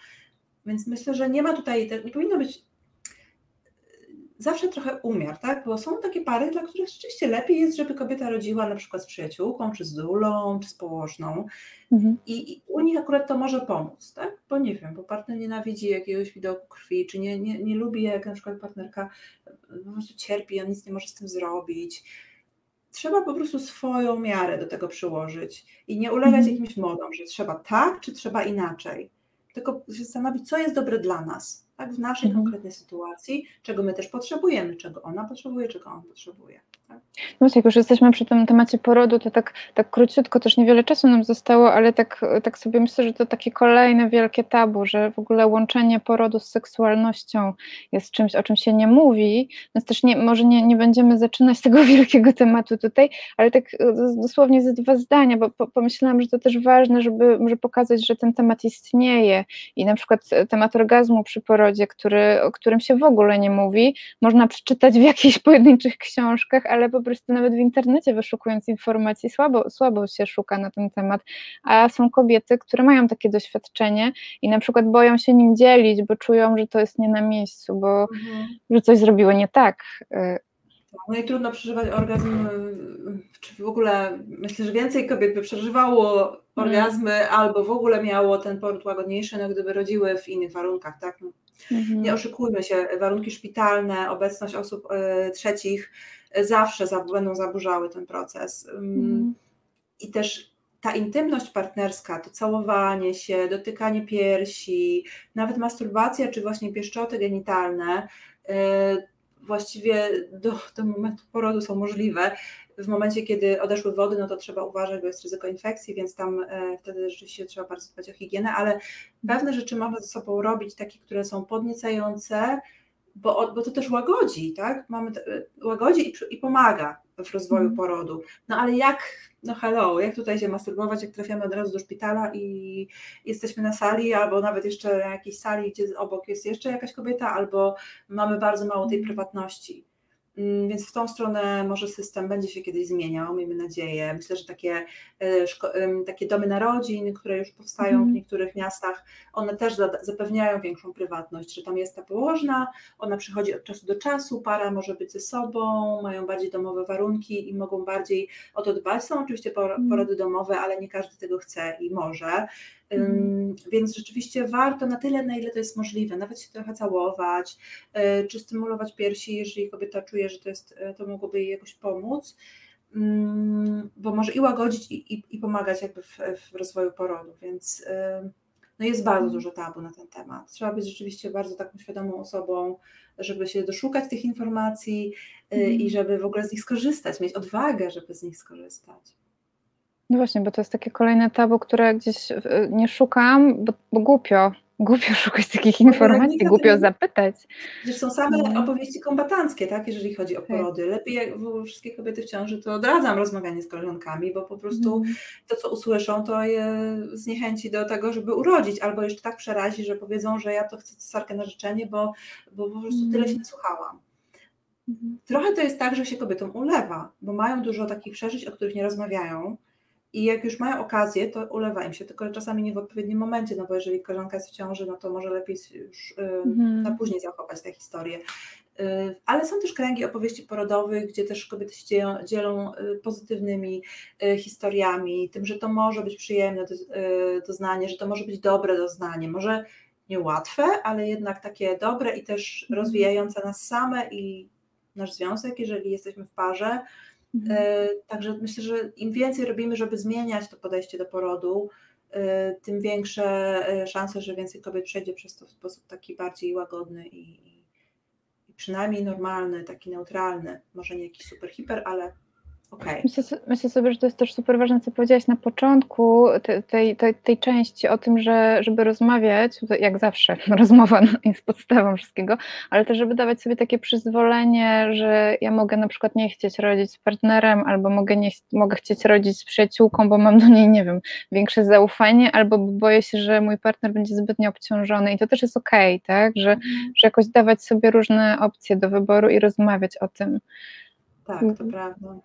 Więc myślę, że nie ma tutaj, nie powinno być zawsze trochę umiar, tak? Bo są takie pary, dla których rzeczywiście lepiej jest, żeby kobieta rodziła na przykład z przyjaciółką, czy z dulą, czy z położną. Mhm. I, I, u nich akurat to może pomóc, tak? Bo nie wiem, bo partner nienawidzi jakiegoś widoku krwi, czy nie, nie, nie lubi, jak na przykład partnerka po prostu cierpi, on nic nie może z tym zrobić. Trzeba po prostu swoją miarę do tego przyłożyć i nie ulegać mhm. jakimś modom, że trzeba tak, czy trzeba inaczej. Tylko się zastanowić, co jest dobre dla nas tak, w naszej mhm. konkretnej sytuacji, czego my też potrzebujemy, czego ona potrzebuje, czego on potrzebuje. Tak? No jak już jesteśmy przy tym temacie porodu, to tak, tak króciutko, też niewiele czasu nam zostało, ale tak, tak sobie myślę, że to takie kolejne wielkie tabu, że w ogóle łączenie porodu z seksualnością jest czymś, o czym się nie mówi, więc też nie, może nie, nie będziemy zaczynać tego wielkiego tematu tutaj, ale tak e, dosłownie ze dwa zdania, bo po, pomyślałam, że to też ważne, żeby, żeby pokazać, że ten temat istnieje i na przykład temat orgazmu przy porodzie, który, o którym się w ogóle nie mówi, można przeczytać w jakichś pojedynczych książkach, ale po prostu nawet w internecie wyszukując informacji słabo, słabo się szuka na ten temat, a są kobiety, które mają takie doświadczenie i na przykład boją się nim dzielić, bo czują, że to jest nie na miejscu, bo mhm. że coś zrobiły nie tak. Y. No i trudno przeżywać orgazm, y, czy w ogóle myślę, że więcej kobiet by przeżywało mhm. orgazmy albo w ogóle miało ten poród łagodniejszy, no gdyby rodziły w innych warunkach, tak? Mhm. Nie oszukujmy się, warunki szpitalne, obecność osób y, trzecich zawsze będą zaburzały ten proces. Mm. I też ta intymność partnerska, to całowanie się, dotykanie piersi, nawet masturbacja czy właśnie pieszczoty genitalne, y, właściwie do, do momentu porodu są możliwe. W momencie, kiedy odeszły wody, no to trzeba uważać, bo jest ryzyko infekcji, więc tam e, wtedy rzeczywiście trzeba bardzo dbać o higienę, ale pewne rzeczy można ze sobą robić, takie, które są podniecające, bo, bo to też łagodzi, tak? Mamy, łagodzi i, i pomaga w rozwoju mm. porodu. No ale jak, no hello, jak tutaj się masturbować, jak trafiamy od razu do szpitala i jesteśmy na sali, albo nawet jeszcze na jakiejś sali, gdzie obok jest jeszcze jakaś kobieta, albo mamy bardzo mało tej mhm. prywatności. Mm, więc w tą stronę może system będzie się kiedyś zmieniał, miejmy nadzieję. Myślę, że takie, e, takie domy narodzin, które już powstają mm. w mhm. niektórych miastach, one też zapewniają większą prywatność, że tam jest ta położna, ona przychodzi od czasu do czasu, para może być ze sobą, mają bardziej domowe warunki i mogą bardziej o to dbać. Są oczywiście mhm. porody domowe, ale nie każdy tego chce i może. Mhm. Więc rzeczywiście warto na tyle, na ile to jest możliwe, nawet się trochę całować, e, czy stymulować piersi, jeżeli kobieta czuje, że to, jest, e, to mogłoby jej jakoś pomóc, bo może i łagodzić, i, i, i pomagać jakby w, w, rozwoju porodu, więc e, no jest bardzo dużo tabu na ten temat. Trzeba być rzeczywiście bardzo taką świadomą osobą, żeby się doszukać tych informacji i mhm. żeby w ogóle z nich skorzystać, mieć odwagę, żeby z nich skorzystać. No właśnie, bo to jest takie kolejne tabu, które gdzieś e, nie szukam, bo, bo głupio, głupio szukać takich informacji, no, głupio zapytać. Przecież są same no. opowieści kombatanckie, tak, jeżeli chodzi o tak. porody. Lepiej jak wszystkie kobiety w ciąży, to odradzam rozmawianie z koleżankami, bo po prostu mm. to, co usłyszą, to je zniechęci do tego, żeby urodzić, albo jeszcze tak przerazi, że powiedzą, że ja to chcę cesarkę na życzenie, bo, bo po prostu mm. tyle się słuchałam. Mhm. Trochę to jest tak, że się kobietom ulewa, bo mają dużo takich przeżyć, o których nie rozmawiają, i jak już mają okazję, to ulewa im się, tylko czasami nie w odpowiednim momencie, no bo jeżeli koleżanka jest w ciąży, no to może lepiej już y, mhm. na później zachować tę historię. Y, ale są też kręgi opowieści porodowych, gdzie też kobiety się dzielą, y, pozytywnymi historiami, tym, że to może być przyjemne doznanie, że to może być dobre doznanie, może niełatwe, ale jednak takie dobre i też mhm. rozwijające nas same i nasz związek, jeżeli jesteśmy w parze, Mhm. E, także myślę, że im więcej robimy, żeby zmieniać to podejście do porodu, e, tym większe e, szanse, że więcej kobiet przejdzie przez to w sposób taki bardziej łagodny i, i przynajmniej normalny, taki neutralny. Może nie jakiś super hiper, ale Okay. Myślę, myślę, sobie, że to jest też super ważne, co powiedziałaś na początku tej, tej, tej części o tym, że żeby rozmawiać, jak zawsze, rozmowa jest podstawą wszystkiego, ale też żeby dawać sobie takie przyzwolenie, że ja mogę na przykład nie chcieć rodzić z partnerem, albo mogę, nie, mogę chcieć rodzić z przyjaciółką, bo mam do niej, nie wiem, większe zaufanie, albo boję się, że mój partner będzie zbytnio obciążony i to też jest okej, okay, tak, że, mhm. że jakoś dawać sobie różne opcje do wyboru i rozmawiać o tym. Tak, to prawda.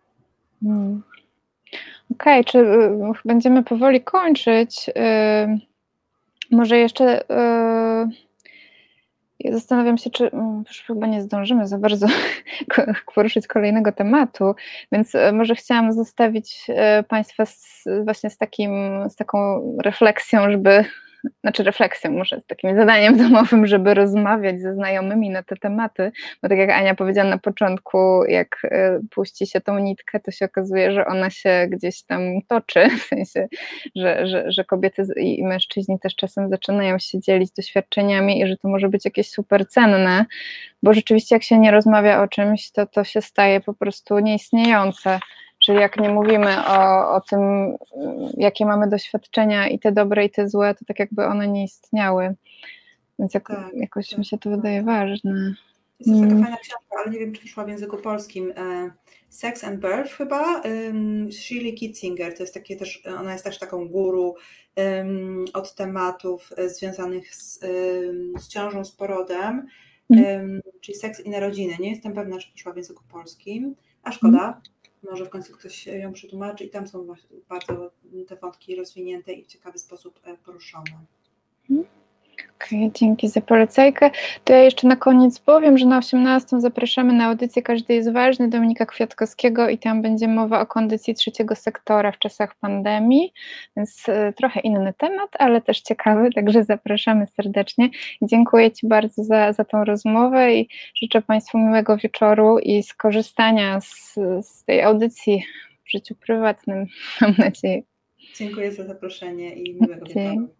Hmm. Okej, okay, czy y, będziemy powoli kończyć? Y, może jeszcze y, zastanawiam się, czy mm, już chyba nie zdążymy za bardzo poruszyć kolejnego tematu, więc może chciałam zostawić Państwa z, właśnie z, takim, z taką refleksją, żeby znaczy refleksją, może z takim zadaniem domowym, żeby rozmawiać ze znajomymi na te tematy, bo tak jak Ania powiedziała na początku, jak e, puści się tą nitkę, to się okazuje, że ona się gdzieś tam toczy, w sensie, że, że, że kobiety i mężczyźni też czasem zaczynają się dzielić doświadczeniami i że to może być jakieś super cenne, bo rzeczywiście jak się nie rozmawia o czymś, to to się staje po prostu nieistniejące. Czyli jak nie mówimy o, o tym, jakie mamy doświadczenia i te dobre, i te złe, to tak jakby one nie istniały. Więc jak, tak, jakoś tak, mi się to tak. wydaje ważne. Jest mm. taka fajna książka, ale nie wiem, czy wyszła w języku polskim. E, Sex and Birth chyba, Shirley Kitzinger, to jest takie też, ona jest też taką guru od tematów e, związanych z, z ciążą, z porodem, mm. czyli seks i narodziny. Nie jestem pewna, czy wyszła w języku polskim, a szkoda. Mm może w końcu ktoś ją przetłumaczy i tam są bardzo te wątki rozwinięte i w ciekawy sposób e, poruszone. Okay, dzięki za polecajkę. To ja jeszcze na koniec powiem, że na 18 zapraszamy na audycję Każdy jest ważny Dominika Kwiatkowskiego i tam będzie mowa o kondycji trzeciego sektora w czasach pandemii, więc y, trochę inny temat, ale też ciekawy, także zapraszamy serdecznie. Dziękuję Ci bardzo za, za tą rozmowę i życzę Państwu miłego wieczoru i skorzystania z, z tej audycji w życiu prywatnym, mam nadzieję. Dziękuję za zaproszenie i miłego wieczoru.